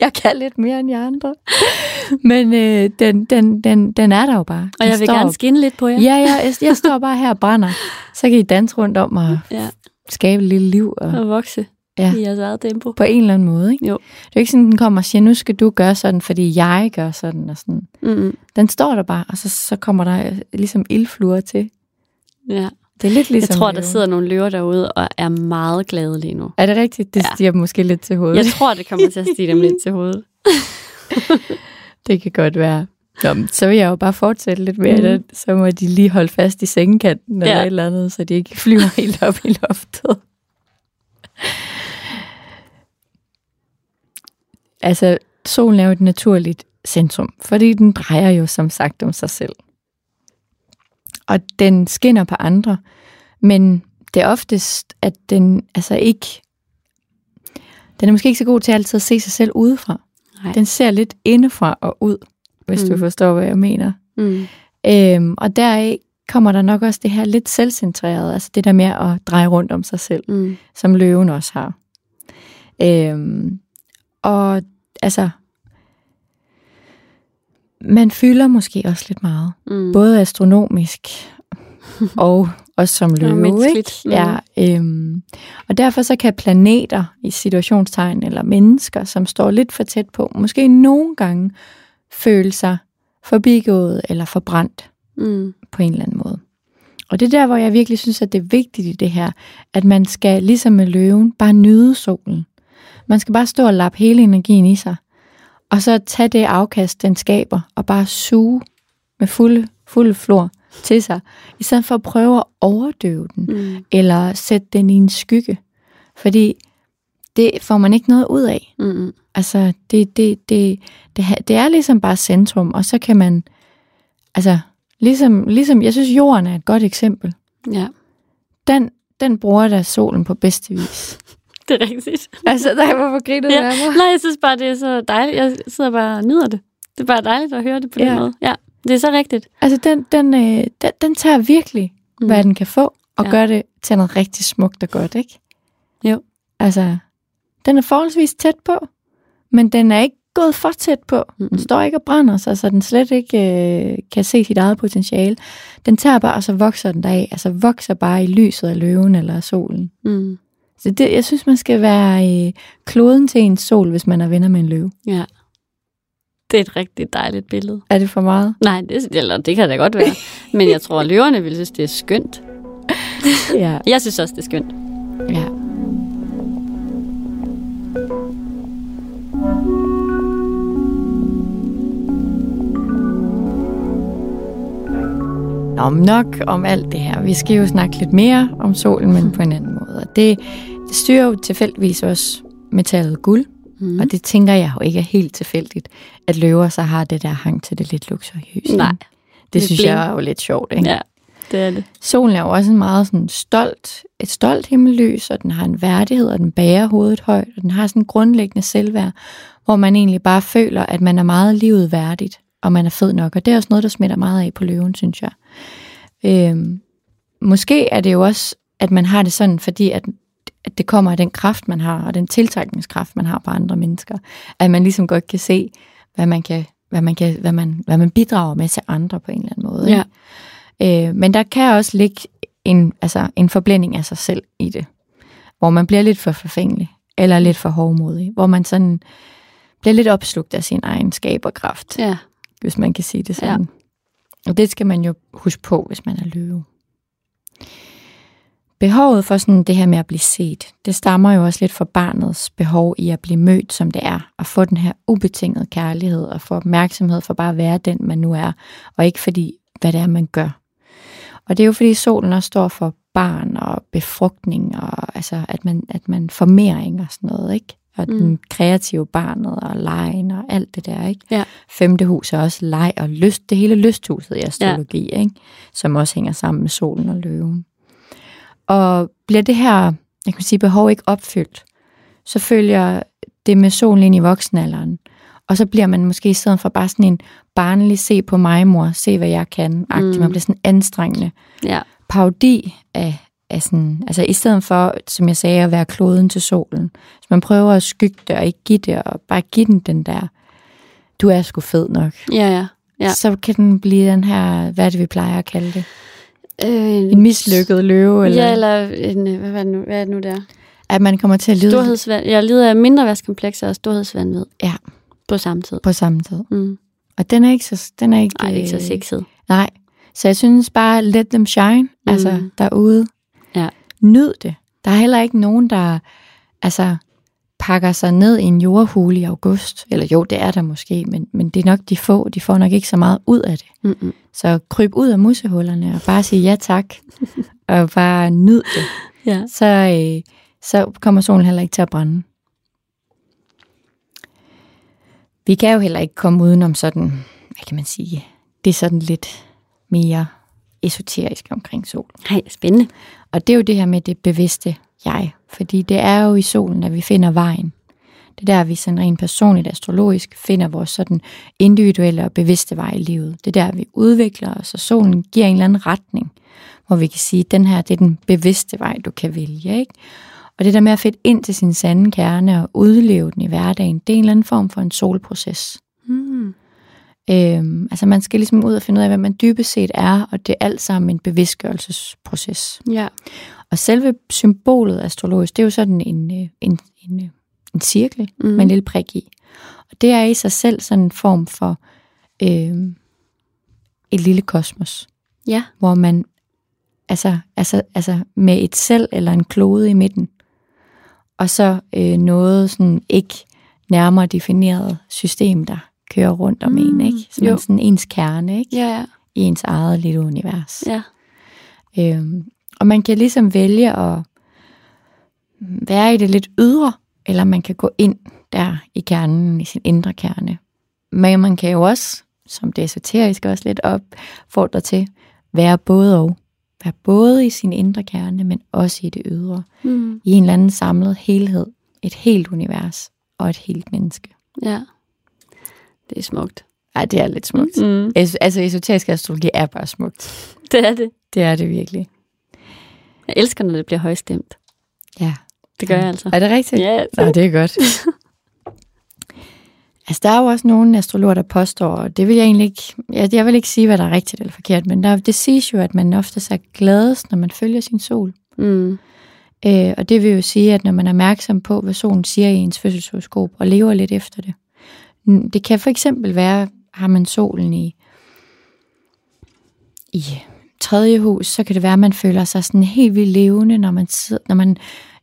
jeg kan lidt mere end jer andre. Men øh, den, den, den, den er der jo bare. Og Den jeg vil står- gerne skinne lidt på jer. Ja, ja jeg, jeg står bare her og brænder. Så kan I danse rundt om og ja. skabe et lille liv. Og, Og vokse Ja. i jeres eget tempo. på en eller anden måde. Ikke? Jo. Det er jo ikke sådan, den kommer og siger, nu skal du gøre sådan, fordi jeg gør sådan. Og sådan. Mm. Den står der bare, og så, så kommer der ligesom ildfluer til. Ja. Det er lidt ligesom Jeg tror, der løven. sidder nogle løver derude og er meget glade lige nu. Er det rigtigt? Det Ja. stiger dem måske lidt til hovedet. Jeg tror, det kommer til at stige dem lidt til hovedet. Det kan godt være. Nå, så vil jeg jo bare fortsætte lidt mere. Mm. Så må de lige holde fast i sengekanten eller Ja. et eller andet, så de ikke flyver helt op i loftet. Altså, solen er jo et naturligt centrum, fordi den drejer jo som sagt om sig selv. Og den skinner på andre, men det er oftest, at den altså ikke... Den er måske ikke så god til altid at se sig selv udefra. Nej. Den ser lidt indefra og ud, hvis mm. du forstår, hvad jeg mener. Mm. Øhm, og deraf kommer der nok også det her lidt selvcentrerede, altså det der med at dreje rundt om sig selv, Mm. som løven også har. Øhm, og altså, man fylder måske også lidt meget, Mm. både astronomisk og også som løve, ikke? Ja, øhm, og derfor så kan planeter i situationstegn eller mennesker, som står lidt for tæt på, måske nogle gange føle sig forbigået eller forbrændt Mm. på en eller anden måde. Og det er der, hvor jeg virkelig synes, at det er vigtigt i det her, at man skal, ligesom med løven, bare nyde solen. Man skal bare stå og lappe hele energien i sig, og så tage det afkast, den skaber, og bare suge med fulde, fulde flor til sig, i stedet for at prøve at overdøve den, Mm. eller sætte den i en skygge. Fordi det får man ikke noget ud af. Mm. Altså, det, det, det, det, det er ligesom bare centrum, og så kan man, altså, Ligesom, ligesom, jeg synes, jorden er et godt eksempel. Ja, Den, den bruger der solen på bedste vis. det er rigtigt. altså, der hvorfor griner du Ja. af mig? Nej, jeg synes bare, det er så dejligt. Jeg sidder bare og nyder det. Det er bare dejligt at høre det på den Ja. måde. Ja, det er så rigtigt. Altså, den, den, øh, den, den tager virkelig, mm. hvad den kan få, og Ja. gør det til noget rigtig smukt og godt, ikke? Jo. Altså, den er forholdsvis tæt på, men den er ikke gået for tæt på. Den står ikke og brænder sig, så den slet ikke øh, kan se sit eget potentiale. Den tager bare, og så vokser den deraf. Altså vokser bare i lyset af løven eller af solen. Mm. Så det, jeg synes, man skal være øh, kloden til ens sol, hvis man er venner med en løve. Ja. Det er et rigtig dejligt billede. Er det for meget? Nej, det, eller det kan da godt være. Men jeg tror, at løverne vil synes, det er skønt. Ja. Jeg synes også, det er skønt. ja. Men nok om alt det her. Vi skal jo snakke lidt mere om solen, men på en anden måde. Og det, det styrer jo tilfældigvis også metallet guld, Mm. og det tænker jeg jo ikke er helt tilfældigt, at løver så har det der hang til det lidt luksuriøse. Nej. Det Lidt synes bling. jeg er jo lidt sjovt, ikke? Ja, det er det. Solen er jo også en meget sådan stolt, et stolt himmellys, og den har en værdighed, og den bærer hovedet højt, og den har sådan en grundlæggende selvværd, hvor man egentlig bare føler, at man er meget livet værdigt, og man er fed nok. Og det er også noget, der smitter meget af på løven, synes jeg. Øhm, måske er det jo også, at man har det sådan, fordi at, at det kommer af den kraft, man har, og den tiltrækningskraft, man har på andre mennesker. At man ligesom godt kan se, hvad man, kan, hvad man, kan, hvad man, hvad man bidrager med til andre på en eller anden måde. ikke? Ja. Øh, men der kan også ligge en, altså en forblænding af sig selv i det, hvor man bliver lidt for forfængelig, eller lidt for hårdmodig, hvor man sådan bliver lidt opslugt af sin egen skaberkraft, Ja. hvis man kan sige det sådan. Ja. Og det skal man jo huske på, hvis man er løve. Behovet for sådan det her med at blive set, det stammer jo også lidt fra barnets behov i at blive mødt, som det er, og få den her ubetingede kærlighed, og få opmærksomhed for bare at være den, man nu er, og ikke fordi, hvad det er, man gør. Og det er jo fordi solen også står for barn og befrugtning, og altså, at man, at man formering og sådan noget, ikke? Og Mm. den kreative barnet og lejen og alt det der, ikke? Ja. Femte hus er også leg og lyst, det hele lysthuset i astrologi, ja. ikke? Som også hænger sammen med solen og løven. Og bliver det her, jeg kan sige, behov ikke opfyldt, så følger det med solen ind i voksenalderen. Og så bliver man måske i stedet for bare sådan en barnlig, se på mig, mor, se hvad jeg kan, agtig. Mm. Man bliver sådan anstrengende Ja. parodi af, af sådan, altså i stedet for, som jeg sagde, at være kloden til solen. Så man prøver at skygge det og ikke give det, og bare give den den der, du er sgu fed nok. Ja, ja. Ja. Så kan den blive den her, hvad er det, vi plejer at kalde det? Øh, En mislykket løve, eller, Ja, eller en, øh, hvad, var det nu, hvad er det nu der? at man kommer til at lide Storhedsvand. Jeg lider af mindre værtskomplekser og storhedsvandvid. Ja. På samme tid. på samme tid. Mm. Og den er ikke så, den er ikke, Nej, ikke så øh, sexet. Nej, så jeg synes bare, let them shine, mm. altså derude. Ja. Nyd det. Der er heller ikke nogen, der altså, pakker sig ned i en jordhule i august. Eller jo, det er der måske, men, men det er nok de få. De får nok ikke så meget ud af det. Mm-mm. Så kryb ud af musehullerne og bare sige ja tak. og bare nyd det. Ja. Så, øh, så kommer solen heller ikke til at brænde. Vi kan jo heller ikke komme udenom sådan, hvad kan man sige, det er sådan lidt mere esoterisk omkring solen. Hej, spændende. Og det er jo det her med det bevidste jeg. Fordi det er jo i solen, at vi finder vejen. Det er der, vi sådan rent personligt astrologisk finder vores sådan individuelle og bevidste vej i livet. Det er der, vi udvikler os, og solen giver en eller anden retning, hvor vi kan sige, at den her det er den bevidste vej, du kan vælge. Ikke? Og det der med at finde ind til sin sande kerne og udleve den i hverdagen, det er en eller anden form for en solproces. Mm. Øhm, altså man skal ligesom ud og finde ud af, hvad man dybest set er, og det er alt sammen en bevidstgørelsesproces. Ja. Og selve symbolet astrologisk, det er jo sådan en, øh, en, en, øh, en cirkel Mm. med en lille prik i. Og det er i sig selv sådan en form for øh, et lille kosmos, Ja. hvor man altså, altså, altså med et selv eller en klode i midten, og så øh, noget sådan ikke nærmere defineret system, der kører rundt om Mm, en, ikke? Som jo. er sådan ens kerne, ikke? Ja, ja. I ens eget lille univers. Ja. Øhm, og man kan ligesom vælge at være i det lidt ydre, eller man kan gå ind der i kernen, i sin indre kerne. Men man kan jo også som det esoteriske også lidt opfordrer til, være både og. Være både i sin indre kerne, men også i det ydre. Mm. I en eller anden samlet helhed. Et helt univers og et helt menneske. Ja. Det er smukt. Ej, det er lidt smukt. Mm. Es- altså, esoterisk astrologi er bare smukt. Det er det. Det er det virkelig. Jeg elsker, når det bliver højstemt. Ja. Det gør jeg altså. Er det rigtigt? Ja, Nå, det er godt. altså, der er jo også nogle astrologer, der påstår, og det vil jeg egentlig ikke, jeg, jeg vil ikke sige, hvad der er rigtigt eller forkert, men der, det siges jo, at man ofte er gladest, når man følger sin sol. Mm. Øh, og det vil jo sige, at når man er opmærksom på, hvad solen siger i ens fødselshoroskop, og lever lidt efter det. Det kan for eksempel være, har man solen i, i tredje hus, så kan det være, at man føler sig sådan helt vildt levende, når man, sidder, når man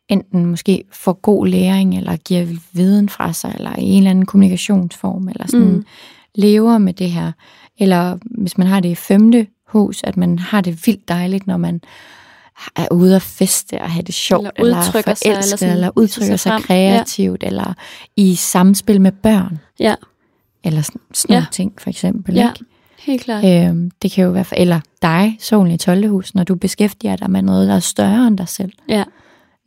enten måske får god læring, eller giver viden fra sig, eller i en eller anden kommunikationsform, eller sådan Mm. lever med det her. Eller hvis man har det i femte hus, at man har det vildt dejligt, når man er ude at feste og have det sjovt, Eller udtrykker eller sig, eller forelsket, sådan eller, sig udtrykker sig frem. kreativt, ja. eller i samspil med børn, Ja, eller sådan, sådan Ja. nogle ting for eksempel. Ja. Ikke? helt klart. Øhm, det kan jo være for, eller dig, solen i 12. hus, når du beskæftiger dig med noget, der er større end dig selv. Ja,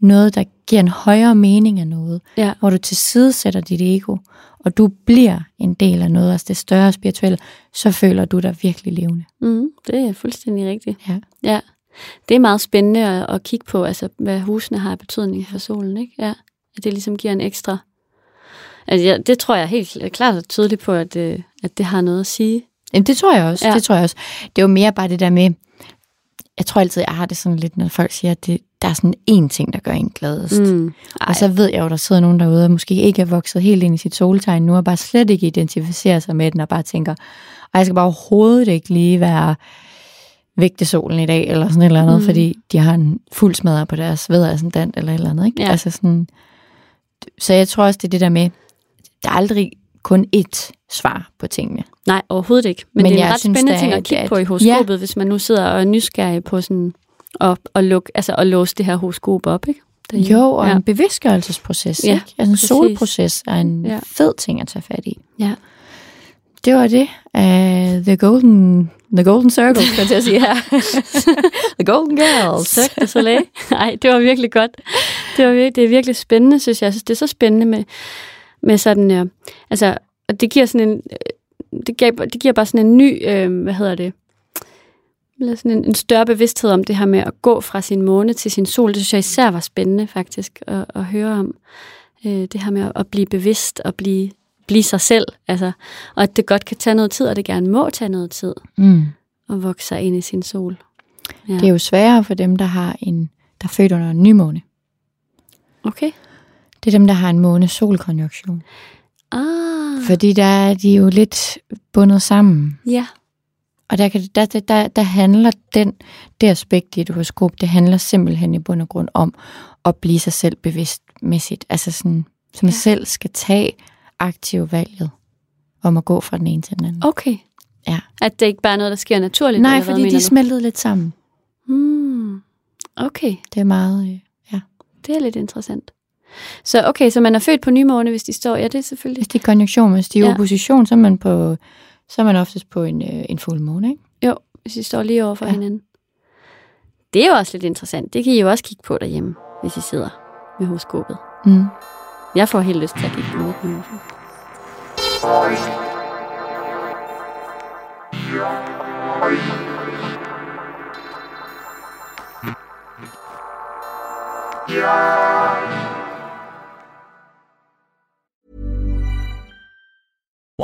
Noget, der giver en højere mening af noget. ja. Hvor du tilsidesætter dit ego, og du bliver en del af noget, altså det større spirituelle, så føler du dig virkelig levende. Mm, det er fuldstændig rigtigt. Ja. Ja. Det er meget spændende at, at kigge på, altså, hvad husene har af betydning for solen, ikke? Ja. At det ligesom giver en ekstra... Altså, ja, det tror jeg helt klart og tydeligt på, at, øh, at det har noget at sige. Jamen, det tror jeg også. Ja. Det tror jeg også. Det er jo mere bare det der med, jeg tror altid, jeg har det sådan lidt, når folk siger, at det, der er sådan én ting, der gør en gladest. Mm. Ej, Og så ved jeg jo, der sidder nogen derude, og måske ikke er vokset helt ind i sit soltegn nu, og bare slet ikke identificerer sig med den, og bare tænker, og jeg skal bare overhovedet ikke lige være vægte solen i dag, eller sådan et eller andet, Mm. fordi de har en fuld smadret på deres vædderascendant, eller et eller andet, ikke? Ja. Altså sådan, så jeg tror også, det er det der med, der er aldrig kun ét svar på tingene. nej, overhovedet ikke. Men, Men det er en ret synes, spændende ting at kigge at- på i horoskopet, ja. hvis man nu sidder og er nysgerrig på sådan at, at, lukke, altså at låse det her horoskop op, ikke? Derhjemme. Jo, og ja. en bevidstgørelsesproces. Ja, ikke? Altså en præcis. solproces er en Ja. fed ting at tage fat i. Ja. Det var det. Uh, the golden the golden circle, skal jeg sige her. the golden girls. Cirque du Soleil. Nej, det var virkelig godt. Det, var virkelig, det er virkelig spændende, synes jeg. Jeg synes, det er så spændende med, med sådan... Øh, altså, og det giver sådan en... øh, Det giver, det giver bare sådan en ny... Øh, hvad hedder det? Eller sådan en, en større bevidsthed om det her med at gå fra sin måne til sin sol. Det synes jeg især var spændende, faktisk, at, at høre om. Øh, det her med at, at blive bevidst og blive, blive sig selv. Altså, og at det godt kan tage noget tid, og det gerne må tage noget tid Mm. at vokse sig ind i sin sol. Ja. Det er jo sværere for dem, der har en der er født under en nymåne. Okay. Det er dem, der har en måne-sol-konjunktion. Ah, Fordi der er de jo lidt bundet sammen. ja. Og der, kan, der, der, der, handler den, det aspekt i et horoskop, det handler simpelthen i bund og grund om at blive sig selv bevidstmæssigt. Altså sådan, så man Ja. selv skal tage aktiv valget om at gå fra den ene til den anden. Okay. Ja. At det ikke bare er noget, der sker naturligt? Nej, eller hvad fordi de smeltet lidt sammen. Hmm. Okay, Det er meget... øh, Ja. det er lidt interessant. Så okay, så man er født på nymåne, hvis de står... Ja, det er selvfølgelig... Hvis de er konjunktion, hvis de er Ja. opposition, så er man på så er man oftest på en, øh, en fuldmåne, ikke? Jo, hvis de står lige over for ja. Hinanden. Det er jo også lidt interessant. Det kan I jo også kigge på derhjemme, hvis I sidder med horoskopet. Mm. Jeg får helt lyst til at kigge på mit nu.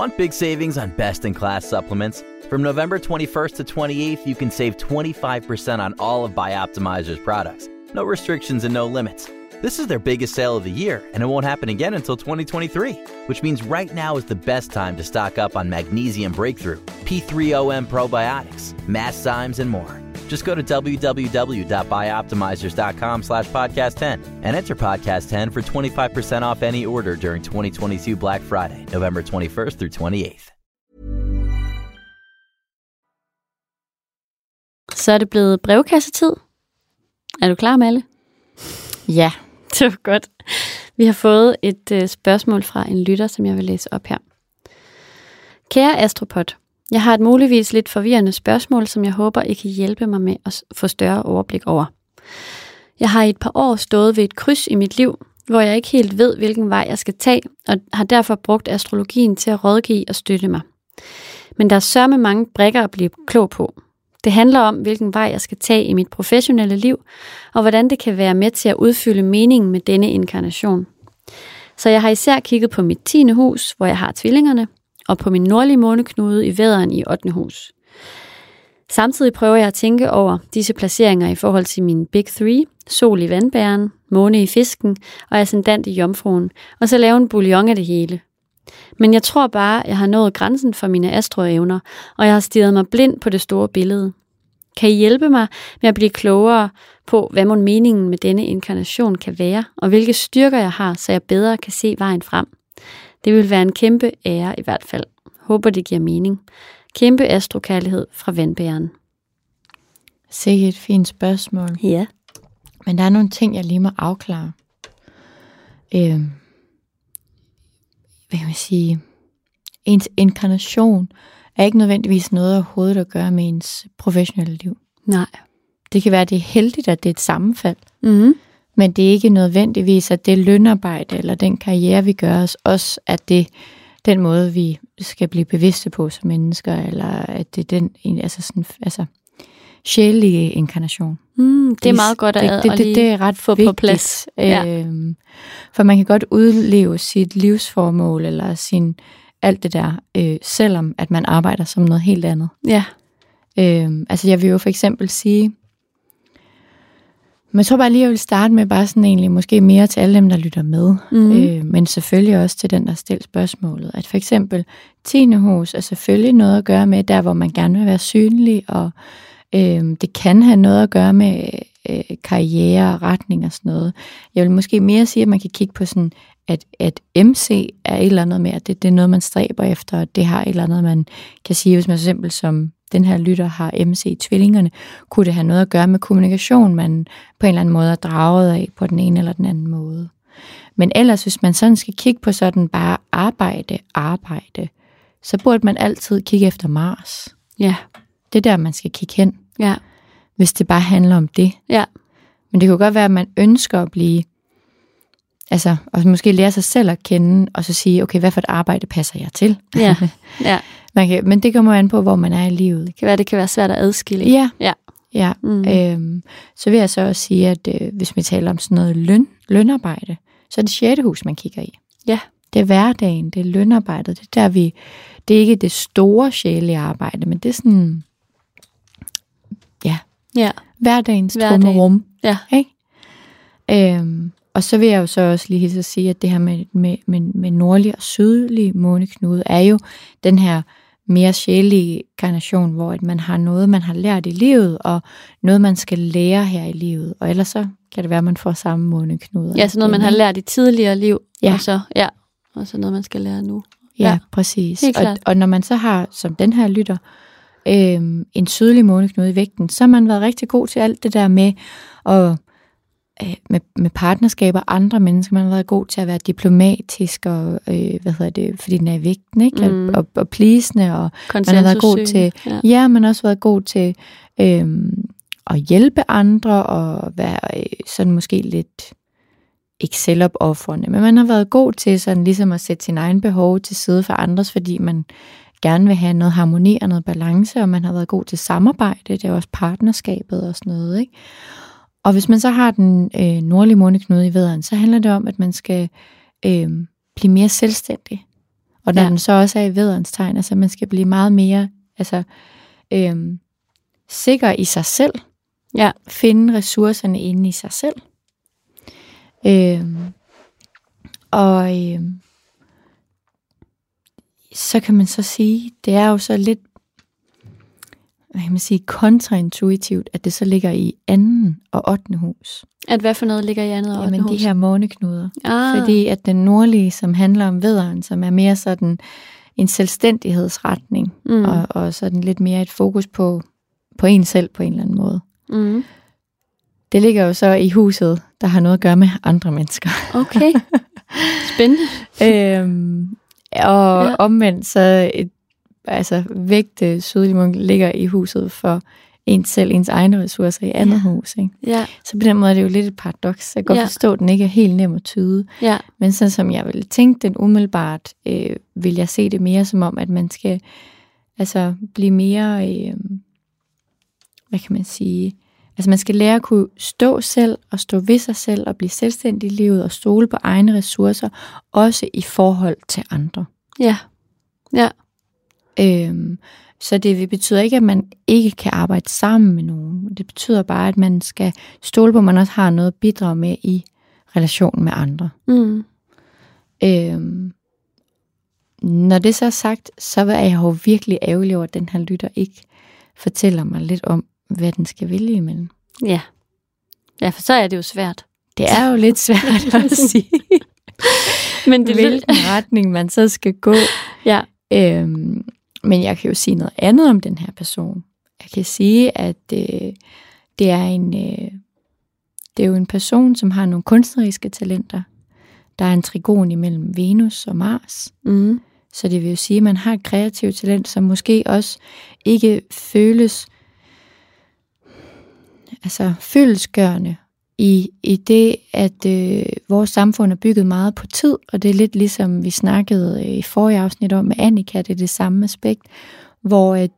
Want big savings on best in class supplements? From November 21st to 28th, you can save 25% on all of Bioptimizer's products. No restrictions and no limits. This is their biggest sale of the year, and it won't happen again until 2023, which means right now is the best time to stock up on Magnesium Breakthrough, P3OM probiotics, Masszymes, and more. Just go to www.bioptimizers.com slash podcast 10 and enter podcast 10 for 25% off any order during 2022 Black Friday, November 21st through 28th. Så er det blevet brevkassetid. Er du klar, Malle? Ja. Det var godt. Vi har fået et øh, spørgsmål fra en lytter, som jeg vil læse op her. Kære Astropod, Jeg har et muligvis lidt forvirrende spørgsmål, som jeg håber, I kan hjælpe mig med at få større overblik over. Jeg har i et par år stået ved et kryds i mit liv, hvor jeg ikke helt ved, hvilken vej jeg skal tage, og har derfor brugt astrologien til at rådgive og støtte mig. Men der er sørme mange brækker at blive klog på. Det handler om, hvilken vej jeg skal tage i mit professionelle liv, og hvordan det kan være med til at udfylde meningen med denne inkarnation. Så jeg har især kigget på mit 10. hus, hvor jeg har tvillingerne, og på min nordlige måneknude i væderen i 8. hus. Samtidig prøver jeg at tænke over disse placeringer i forhold til min Big Three, sol i vandbæren, måne i fisken og ascendant i jomfruen, og så lave en bouillon af det hele. Men jeg tror bare, jeg har nået grænsen for mine astroevner, og jeg har stirret mig blind på det store billede. Kan I hjælpe mig med at blive klogere på, hvad mon meningen med denne inkarnation kan være, og hvilke styrker jeg har, så jeg bedre kan se vejen frem? Det vil være en kæmpe ære i hvert fald. Håber det giver mening. Kæmpe astrokærlighed fra vandbæren. Sikke et fint spørgsmål. Ja. Men der er nogle ting, jeg lige må afklare. Øh, hvad kan man sige? Ens inkarnation er ikke nødvendigvis noget overhovedet at gøre med ens professionelle liv. Nej. Det kan være, at det er heldigt, at det er et sammenfald. Mm-hmm. Men det er ikke nødvendigvis, at det lønarbejde eller den karriere, vi gør os, også at det den måde, vi skal blive bevidste på som mennesker, eller at det er den, altså sådan, altså, sjælige inkarnation. Mm, det er meget godt at, det, det, det, det er ret få vigtigt, på plads. Ja. Øhm, for man kan godt udleve sit livsformål, eller sin alt det der, øh, selvom at man arbejder som noget helt andet. Ja. Øhm, altså jeg vil jo for eksempel sige, men jeg tror bare lige, jeg vil starte med bare sådan egentlig, måske mere til alle dem, der lytter med, Mm. øh, men selvfølgelig også til den, der stiller spørgsmålet. At for eksempel 10. hus er selvfølgelig noget at gøre med, der hvor man gerne vil være synlig, og øh, det kan have noget at gøre med øh, karriere og retning og sådan noget. Jeg vil måske mere sige, at man kan kigge på sådan, at, at MC er et eller andet med, at det, det er noget, man stræber efter, og det har et eller andet, man kan sige, hvis man for eksempel som den her lytter har MC-tvillingerne, kunne det have noget at gøre med kommunikation, man på en eller anden måde er draget af på den ene eller den anden måde. Men ellers, hvis man sådan skal kigge på sådan bare arbejde, arbejde, så burde man altid kigge efter Mars. Ja. Det er der, man skal kigge hen, Ja. hvis det bare handler om det. Ja. Men det kunne godt være, at man ønsker at blive, altså, og måske lære sig selv at kende, og så sige, okay, hvad for et arbejde passer jeg til? Ja. ja. Man kan, men det kommer an på, hvor man er i livet. Det kan være, det kan være svært at adskille. Ja. Ja. Ja, Mm. mm. øhm, så vil jeg så også sige, at øh, hvis vi taler om sådan noget løn, lønarbejde, så er det sjette hus, man kigger i. Ja. Det er hverdagen, det er lønarbejdet, det er der vi, det er ikke det store sjælige arbejde, men det er sådan, ja, Ja. hverdagens Hverdagen. tomme rum. Ja. Ikke? Øhm, og så vil jeg jo så også lige hilse at sige, at det her med, med, med, med nordlig og sydlig måneknude er jo den her mere sjælige karnation, hvor at man har noget, man har lært i livet, og noget, man skal lære her i livet. Og ellers så kan det være, at man får samme måneknude. Ja, så noget, man har lært i tidligere liv. Ja. Og så, ja. Og så noget, man skal lære nu. Ja, Ja. præcis. Og, og når man så har, som den her lytter, øhm, en sydlig måneknude i vægten, så har man været rigtig god til alt det der med at øh, med, med partnerskaber andre mennesker. Man har været god til at være diplomatisk og, øh, hvad hedder det, fordi den er i vægten, ikke? Mm. Og, og pleasende, og man har været god til, Ja. ja, man har også været god til øh, at hjælpe andre og være øh, sådan måske lidt ikke selvopoffrende, men man har været god til sådan ligesom at sætte sin egen behov til side for andres, fordi man gerne vil have noget harmoni og noget balance, og man har været god til samarbejde, det er også partnerskabet og sådan noget, ikke? Og hvis man så har den øh, nordlige måneknude i vædderen, så handler det om, at man skal øh, blive mere selvstændig. Og når Ja. den så også er i vædderens tegn, altså man skal blive meget mere altså, øh, sikker i sig selv. Ja. Finde ressourcerne inde i sig selv. Øh, og øh, så kan man så sige, det er jo så lidt hvad kan man sige, kontraintuitivt, at det så ligger i anden og 8. hus. At hvad for noget ligger i andet og Jamen ottende de hus? her måneknuder. Ah, Fordi at den nordlige, som handler om vederen, som er mere sådan en selvstændighedsretning, mm. og, og sådan lidt mere et fokus på, på en selv på en eller anden måde. Mm. Det ligger jo så i huset, der har noget at gøre med andre mennesker. Okay. Spændende. øhm, og ja. omvendt så et, altså, vægte sydlig ligger i huset for ens selv, ens egne ressourcer i andet ja. hus. Ikke? Ja. Så på den måde er det jo lidt et paradoks. Jeg kan godt Ja. forstå, at den ikke er helt nem at tyde. Ja. Men sådan som jeg ville tænke den umiddelbart, øh, vil jeg se det mere som om, at man skal altså, blive mere, øh, hvad kan man sige, altså man skal lære at kunne stå selv og stå ved sig selv og blive selvstændig i livet og stole på egne ressourcer, også i forhold til andre. Ja. Ja. Øhm, så det betyder ikke, at man ikke kan arbejde sammen med nogen. Det betyder bare, at man skal stole på, at man også har noget at bidrage med i relationen med andre. Mm. Øhm, når det så er sagt, så er jeg jo virkelig ærgerlig over, at den her lytter ikke fortæller mig lidt om, hvad den skal vælge imellem. Ja. Ja, for så er det jo svært. Det er jo lidt svært at sige, Men det hvilken retning man så skal gå. Ja. Øhm, men jeg kan jo sige noget andet om den her person. Jeg kan sige, at øh, det er en øh, det er jo en person, som har nogle kunstneriske talenter. Der er en trigon imellem Venus og Mars. Mm. Så det vil jo sige, at man har et kreativt talent, som måske også ikke føles altså følelsesgørende i, i det, at øh, vores samfund er bygget meget på tid, og det er lidt ligesom vi snakkede øh, i forrige afsnit om med Annika, det er det samme aspekt, hvor at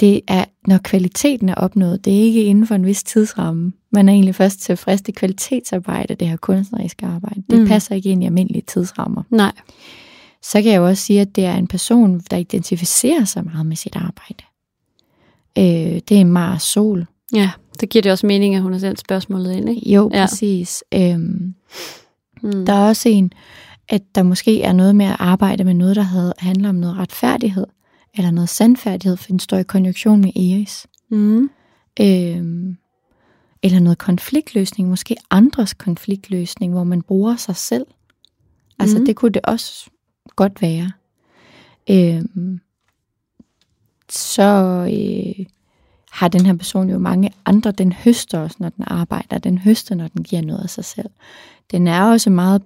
det er, når kvaliteten er opnået, det er ikke inden for en vis tidsramme. Man er egentlig først tilfreds, det kvalitetsarbejde, det her kunstneriske arbejde. Det mm. passer ikke ind i almindelige tidsrammer Nej. så kan jeg jo også sige, at det er en person, der identificerer sig meget med sit arbejde. Øh, det er Mars Sol. Ja, det giver det også mening, at hun har sendt spørgsmålet ind, ikke? Jo, Ja. præcis. Øhm, Mm. der er også en, at der måske er noget med at arbejde med noget, der havde, handler om noget retfærdighed, eller noget sandfærdighed, for den står i konjunktion med Eris. Mm. Øhm, eller noget konfliktløsning, måske andres konfliktløsning, hvor man bruger sig selv. Altså, mm. det kunne det også godt være. Øhm, så øh, har den her person jo mange andre. Den høster også, når den arbejder. Den høster, når den giver noget af sig selv. Den er også meget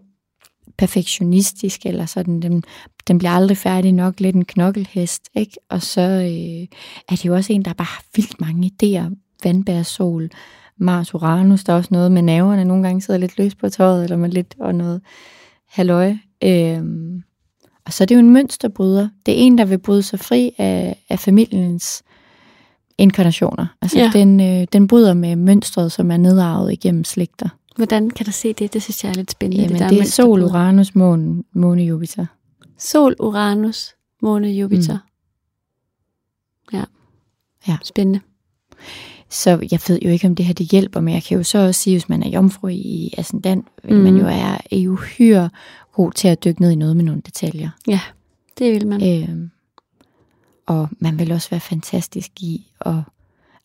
perfektionistisk, eller sådan, den, den bliver aldrig færdig nok, lidt en knokkelhest, ikke? Og så øh, er det jo også en, der bare har vildt mange idéer. Vandbærsol, Mars Uranus, der er også noget med naverne, nogle gange sidder lidt løs på tøjet, eller med lidt og noget halløj. Øh, og så er det jo en mønsterbryder. Det er en, der vil bryde sig fri af, af familiens inkarnationer. Altså Ja. den, øh, den bryder med mønstret, som er nedarvet igennem slægter. Hvordan kan du se det? Det synes jeg er lidt spændende. Jamen, der det, det er Sol. Uranus, måne, måne Jupiter. Sol, Uranus, måne, Jupiter. Mm. Ja. Ja. Spændende. Så jeg ved jo ikke, om det her det hjælper, men jeg kan jo så også sige, hvis man er jomfru i ascendant, Mhm. man jo er, er jo uhyre god til at dykke ned i noget med nogle detaljer. Ja, det vil man. Øhm, og man vil også være fantastisk i at...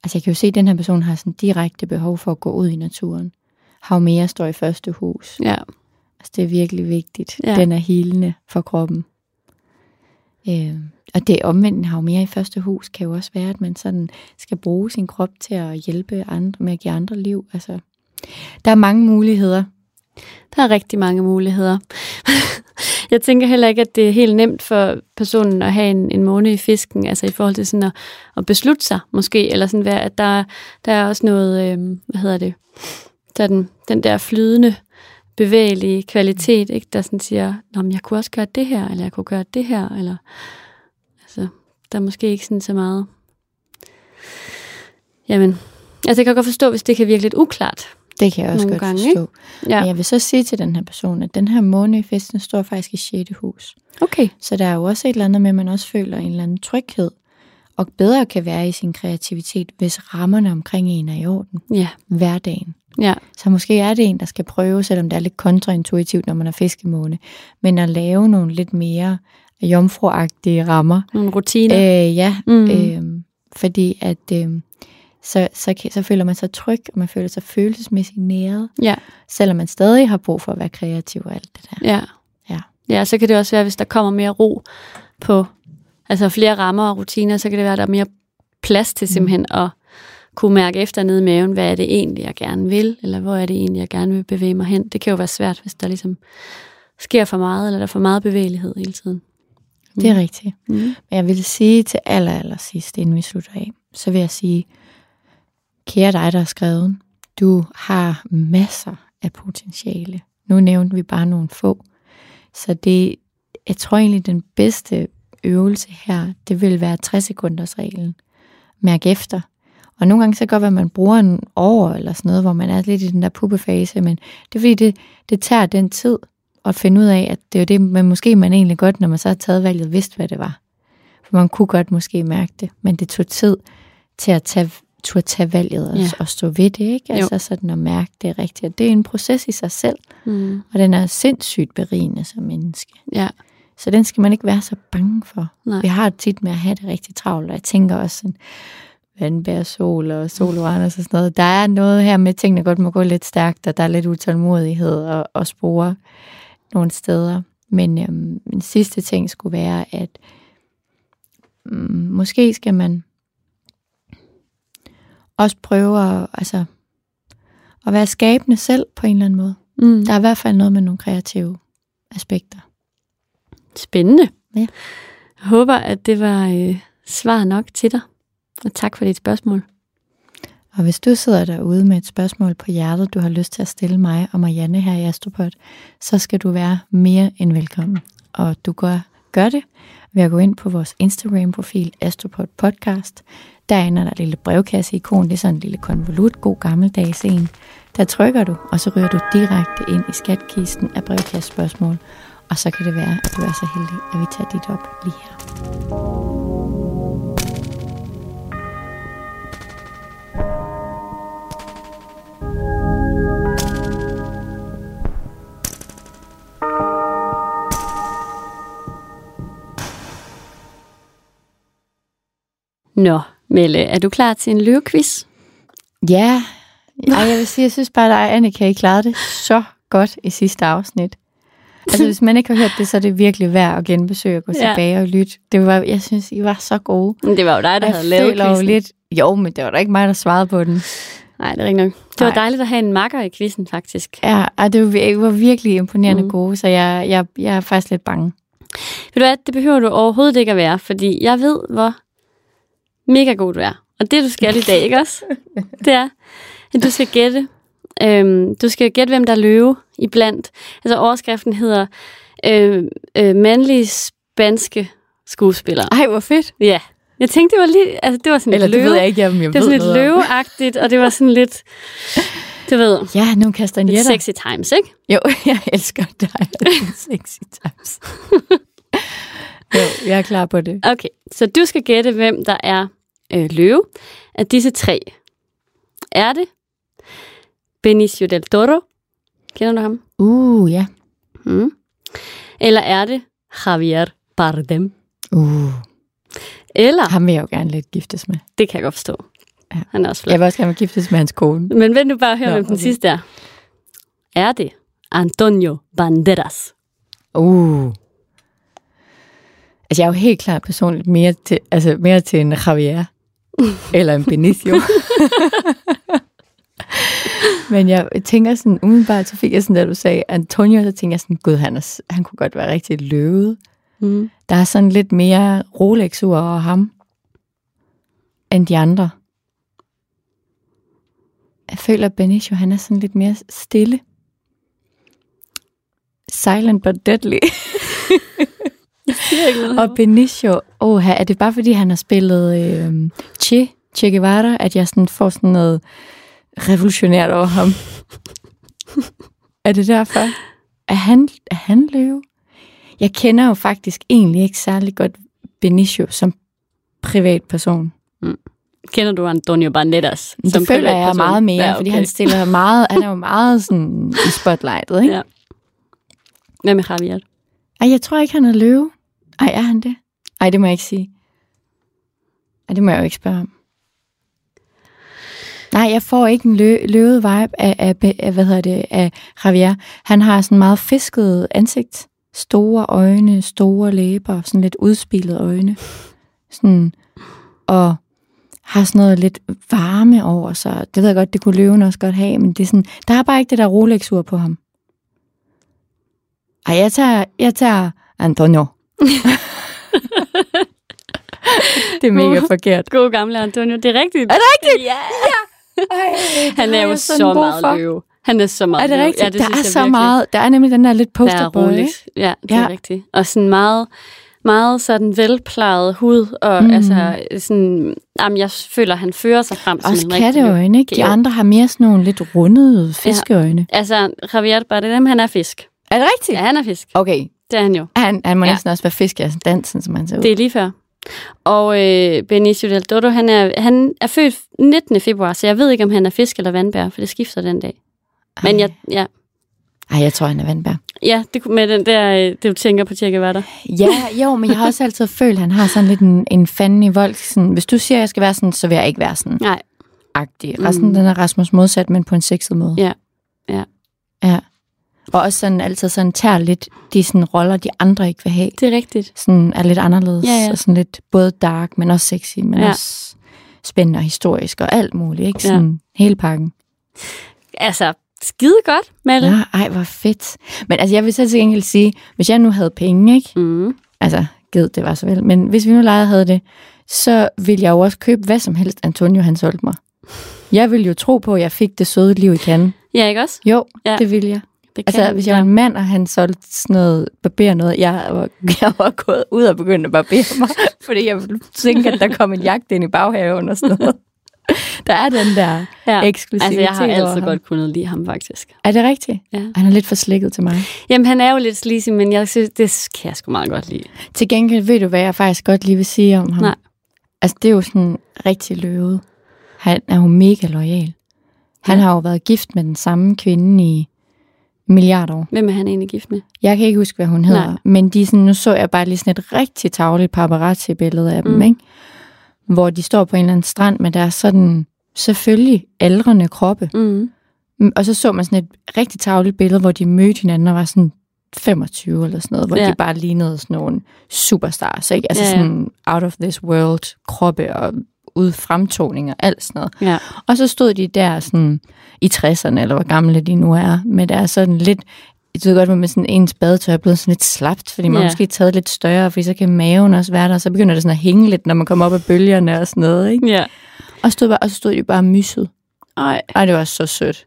Altså jeg kan jo se, at den her person har sådan direkte behov for at gå ud i naturen. Hav mere står i første hus. Ja. Altså det er virkelig vigtigt. Ja. Den er helende for kroppen. Øhm, og det omvendt hav mere i første hus kan jo også være, at man sådan skal bruge sin krop til at hjælpe andre med at give andre liv. Altså, der er mange muligheder. Der er rigtig mange muligheder. jeg tænker heller ikke, at det er helt nemt for personen at have en, en måne i fisken, altså i forhold til sådan at, at beslutte sig måske, eller sådan være, at der, der er også noget, øh, hvad hedder det, der den, den der flydende, bevægelige kvalitet, ikke, der sådan siger, Nå, men jeg kunne også gøre det her, eller jeg kunne gøre det her, eller altså, der er måske ikke sådan så meget. Jamen, altså jeg kan godt forstå, hvis det kan virke lidt uklart. Det kan jeg også Nogle godt gange, forstå. Ja, Men jeg vil så sige til den her person, at den her måne i festen står faktisk i 6. hus. okay. Så der er jo også et eller andet med, at man også føler en eller anden tryghed, og bedre kan være i sin kreativitet, hvis rammerne omkring en er i orden. Ja, Hverdagen. ja, Så måske er det en, der skal prøve, selvom det er lidt kontraintuitivt, når man er fiskemåne, men at lave nogle lidt mere jomfruagtige rammer. nogle rutiner. Øh, ja, Mm. mm. øh, fordi at øh, så, så, så føler man sig tryg, og man føler sig følelsesmæssigt næret, Ja, selvom man stadig har brug for at være kreativ og alt det der. ja. Ja. Ja, så kan det også være, hvis der kommer mere ro på, altså flere rammer og rutiner, så kan det være, at der er mere plads til simpelthen at kunne mærke efter nede i maven, hvad er det egentlig, jeg gerne vil, eller hvor er det egentlig, jeg gerne vil bevæge mig hen. Det kan jo være svært, hvis der ligesom sker for meget, eller der er for meget bevægelighed hele tiden. Det er rigtigt. Mm. Men jeg vil sige til aller, aller sidst, inden vi slutter af, så vil jeg sige, kære dig, der har skrevet, du har masser af potentiale. Nu nævnte vi bare nogle få. Så det, jeg tror egentlig, den bedste øvelse her, det vil være 60 sekunders reglen. Mærk efter. Og nogle gange så kan det godt være, at man bruger en år eller sådan noget, hvor man er lidt i den der puppefase, men det er fordi, det, det tager den tid at finde ud af, at det er jo det, men måske man egentlig godt, når man så har taget valget, vidste, hvad det var. For man kunne godt måske mærke det, men det tog tid til at tage, turde tage valget og, Ja. og stå ved det, ikke? Jo. Altså sådan at mærke det rigtigt. Og det er en proces i sig selv, Mm. og den er sindssygt berigende som menneske. Ja. Så den skal man ikke være så bange for. Nej. Vi har tit med at have det rigtig travlt, og jeg tænker også sådan, vandbær, sol og soloranus og sådan noget. Der er noget her med, at tingene godt må gå lidt stærkt, og der er lidt utålmodighed og, og spore nogle steder. Men øhm, min sidste ting skulle være, at øhm, måske skal man også prøve at, altså, at være skabende selv på en eller anden måde. Mm. Der er i hvert fald noget med nogle kreative aspekter. Spændende. Ja. Jeg håber, at det var øh, svar nok til dig. Og tak for dit spørgsmål. Og hvis du sidder derude med et spørgsmål på hjertet, du har lyst til at stille mig og Marianne her i Astropod, så skal du være mere end velkommen. Og du gør, gør det ved at gå ind på vores Instagram-profil Astropod Podcast. Derinde er der et lille brevkasse-ikon, det er sådan en lille konvolut, god gammeldags en. Der trykker du, og så ryger du direkte ind i skatkisten af brevkassespørgsmål. Og så kan det være, at du er så heldig, at vi tager dit op lige her. Nå, Melle, er du klar til en løvequiz? Ja, Ej, jeg vil sige, jeg synes bare, at Annika, I klarede det så godt i sidste afsnit. Altså, hvis man ikke har hørt det, så er det virkelig værd at genbesøge og gå Ja. tilbage og lytte. Det var, jeg synes, I var så gode. Men Det var jo dig, der jeg havde lavet jo lidt... Jo, men det var da ikke mig, der svarede på den. Nej, det er ikke nok. Det var Nej. dejligt at have en makker i quizzen, faktisk. Ja, og det var, I var virkelig imponerende mm. gode, så jeg, jeg, jeg er faktisk lidt bange. Ved du hvad, det behøver du overhovedet ikke at være, fordi jeg ved, hvor mega god du er. Og det, du skal i dag, ikke også? Det er, at du skal gætte. Øhm, du skal gætte, hvem der er løve iblandt. Altså overskriften hedder øh, øh, mandlige spanske skuespillere. Ej, hvor fedt. Ja, jeg tænkte, det var lige, altså det var sådan Eller lidt det løve. ved jeg ikke, om jeg det var sådan lidt løveagtigt, og det var sådan lidt, du ved, Ja, nu kaster en lidt sexy times, ikke? Jo, jeg elsker dig. Sexy times. jo, jeg er klar på det. Okay, så du skal gætte, hvem der er øh, løve af disse tre. Er det Benicio del Toro? Kender du ham? Uh, ja. Mm. Eller er det Javier Bardem? Uh, Eller, ham vil jeg jo gerne lidt giftes med. det kan jeg godt forstå. Ja. Han er også flot. Jeg vil også gerne giftes med hans kone. Men vent nu bare og hør, Nå, hvem den sidste er. Er det Antonio Banderas? Uh. Altså, jeg er jo helt klart personligt mere til, altså, mere til en Javier. eller en Benicio. Men jeg tænker sådan, umiddelbart så fik jeg sådan, da du sagde Antonio, så tænker jeg sådan, gud, han, er, han kunne godt være rigtig løvet. Mm. Der er sådan lidt mere rolex over ham, end de andre. Jeg føler, at Benicio, han er sådan lidt mere stille. Silent but deadly. Og Benicio, åh, er det bare fordi, han har spillet øh, Che, che Guevara, at jeg sådan får sådan noget revolutionært over ham? er det derfor? Er han, er han løve? Jeg kender jo faktisk egentlig ikke særlig godt Benicio som privatperson. Kender du Antonio Banderas? Men det føler jeg meget mere, ja, okay. fordi han stiller meget, han er jo meget sådan i spotlightet, ikke? Ja. Hvad med Javier? Ej, jeg tror ikke, han er løve. Ej, er han det? Ej, det må jeg ikke sige. Ej, det må jeg jo ikke spørge om. Nej, jeg får ikke en lø- løvet vibe af, af, af, hvad hedder det, af Javier. Han har sådan meget fisket ansigt. Store øjne, store læber, sådan lidt udspilede øjne. Sådan, og har sådan noget lidt varme over sig. Det ved jeg godt, det kunne løven også godt have, men det er sådan, der er bare ikke det der Rolex-ur på ham. Ej, jeg tager, jeg tager Antonio. det er mega forkert. God gamle Antonio, det er rigtigt. Er det rigtigt? Ja. Ej, Han er jo så meget løve. Han er så meget Er det løve. rigtigt? Ja, det der er så virkelig. meget. Der er nemlig den der lidt Der er posterboy, ikke? roligt. Ja, det er Ja. rigtigt. Og sådan meget, meget sådan velplejet hud, og Mm. altså sådan, jamen, jeg føler, han fører sig frem som Også en rigtig katteøjne, ikke? De andre har mere sådan nogle lidt rundede fiskeøjne. Altså, Javier Bardem, han er fisk. Er det rigtigt? Ja, han er fisk. Okay. Det er han jo. Han, han må Ja. næsten også være fisk i dansen, som han ser ud. Det er lige før. Og øh, Benicio del Dodo, han er, han er født 19. februar, så jeg ved ikke, om han er fisk eller vandbær, for det skifter den dag. Men jeg, ja, Ej, jeg tror, han er vandbær. ja det, med den der, øh, det du tænker på, Tjekke, var der. Ja, jo, men jeg har også altid følt, at han har sådan lidt en, en fanden i vold. Sådan, hvis du siger, at jeg skal være sådan, så vil jeg ikke være sådan Nej, agtig. Resten, mm. den er Rasmus modsat, men på en sexet måde. Ja. Ja. Ja. Og også sådan altid sådan tager lidt de sådan roller, de andre ikke vil have. det er rigtigt. Sådan er lidt anderledes. Ja, ja. Og sådan lidt både dark, men også sexy, men Ja. også spændende og historisk og alt muligt. Ikke? Ja. Sådan hele pakken. Altså, skide godt, Malle. Ja, ej, hvor fedt. Men altså, jeg vil så til gengæld sige, hvis jeg nu havde penge, ikke? Mm. altså, ged, det var så vel, men hvis vi nu lejede havde det, så ville jeg jo også købe hvad som helst, Antonio han solgte mig. Jeg ville jo tro på, at jeg fik det søde liv i kanden. Ja, ikke også? Jo, ja. Ja. det ville jeg. Det Altså, hvis jeg var en mand, og han solgte sådan noget barber noget, jeg var, jeg var gået ud og begyndt at barbere mig, fordi jeg tænke, at der kom en jagt ind i baghaven og sådan noget. Der er den der ja. eksklusivitet Altså, jeg har altid ham. godt kunnet lide ham, faktisk. Er det rigtigt? Ja. Han er lidt for slikket til mig. Jamen, han er jo lidt sleazy, men jeg synes, det kan jeg sgu meget godt lide. Til gengæld ved du, hvad jeg faktisk godt lige vil sige om ham? Nej. Altså, det er jo sådan rigtig løvet. Han er jo mega lojal. Han Ja. har jo været gift med den samme kvinde i milliarder år. Hvem er han egentlig gift med? Jeg kan ikke huske, hvad hun hedder, Nej. men de sådan, nu så jeg bare lige sådan et rigtig tavligt paparazzi-billede af dem, Mm. ikke? hvor de står på en eller anden strand med deres sådan selvfølgelig aldrende kroppe. Mm. Mm, Og så så man sådan et rigtig tavligt billede, hvor de mødte hinanden og var sådan 25 eller sådan noget, hvor Ja. de bare lignede sådan nogle superstars, ikke? Altså ja. ja. sådan out of this world kroppe og ud fremtoning og alt sådan noget. Ja. Og så stod de der sådan i 60'erne, eller hvor gamle de nu er, med deres sådan lidt, jeg ved godt, hvor med sådan ens badetøj er blevet sådan lidt slapt, fordi man ja. måske taget lidt større, fordi så kan maven også være der, og så begynder det sådan at hænge lidt, når man kommer op af bølgerne og sådan noget, ikke? Ja. Og, stod bare, og så stod de bare mysset. Ej. Ej, det var så sødt.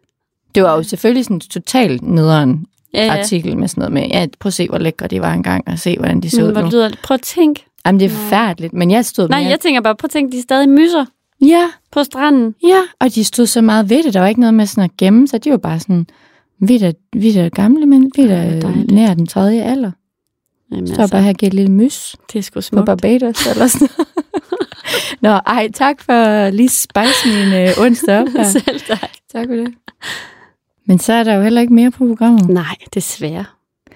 Det var jo selvfølgelig sådan totalt nederen Ja, ja. artikel med sådan noget med, ja, prøv at se, hvor lækre de var engang, og se, hvordan de så Men ud hvor nu. det lyder, prøv at tænk. Jamen, det er forfærdeligt, men jeg stod Nej, med... jeg tænker bare, prøv at tænk, de stadig myser Ja, på stranden. ja, og de stod så meget ved det. Der var ikke noget med sådan at gemme sig. De var bare sådan, vi er vi er gamle mænd, vi er nær den tredje alder. Jamen, Så bare her og et lille mys det er sgu på smukt. Barbados eller sådan. Nå, ej, tak for lige spice min øh, onsdag op her. Selv tak. tak for det. Men så er der jo heller ikke mere på programmet. Nej, desværre.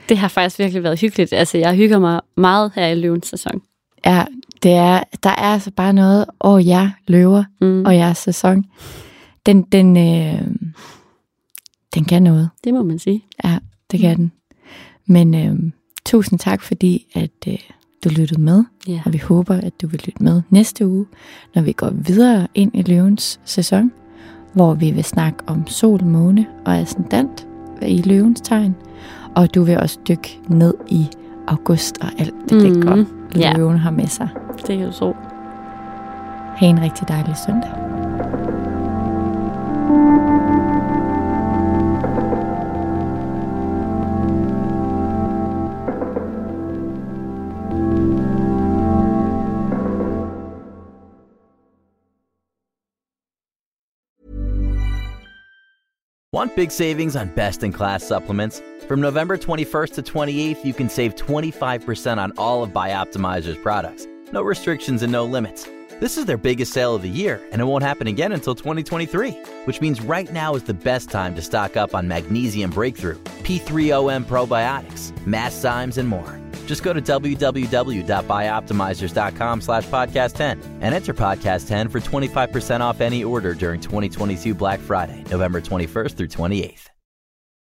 Det har faktisk virkelig været hyggeligt. Altså, jeg hygger mig meget her i løvens sæson. Ja, det er, der er altså bare noget over jer løver Mm. og jeres sæson. Den, den, øh, den kan noget. Det må man sige. Ja, det kan den. Men øh, tusind tak, fordi at øh, du lyttede med. Ja. Og vi håber, at du vil lytte med næste uge, når vi går videre ind i løvens sæson, hvor vi vil snakke om sol, måne og ascendant i løvens tegn. Og du vil også dykke ned i august og alt det Mhm. lækre, Ja. løven har med sig. Det kan du tro. Ha' en rigtig dejlig søndag. Want big savings on best in class supplements? From November 21st to 28th, you can save 25% on all of Bioptimizer's products. No restrictions and no limits. This is their biggest sale of the year, and it won't happen again until 2023, which means right now is the best time to stock up on Magnesium Breakthrough, P3OM probiotics, Masszymes, and more. Just go to www.bioptimizers.com slash podcast 10 and enter podcast 10 for 25% off any order during 2022 Black Friday, November 21st through 28th.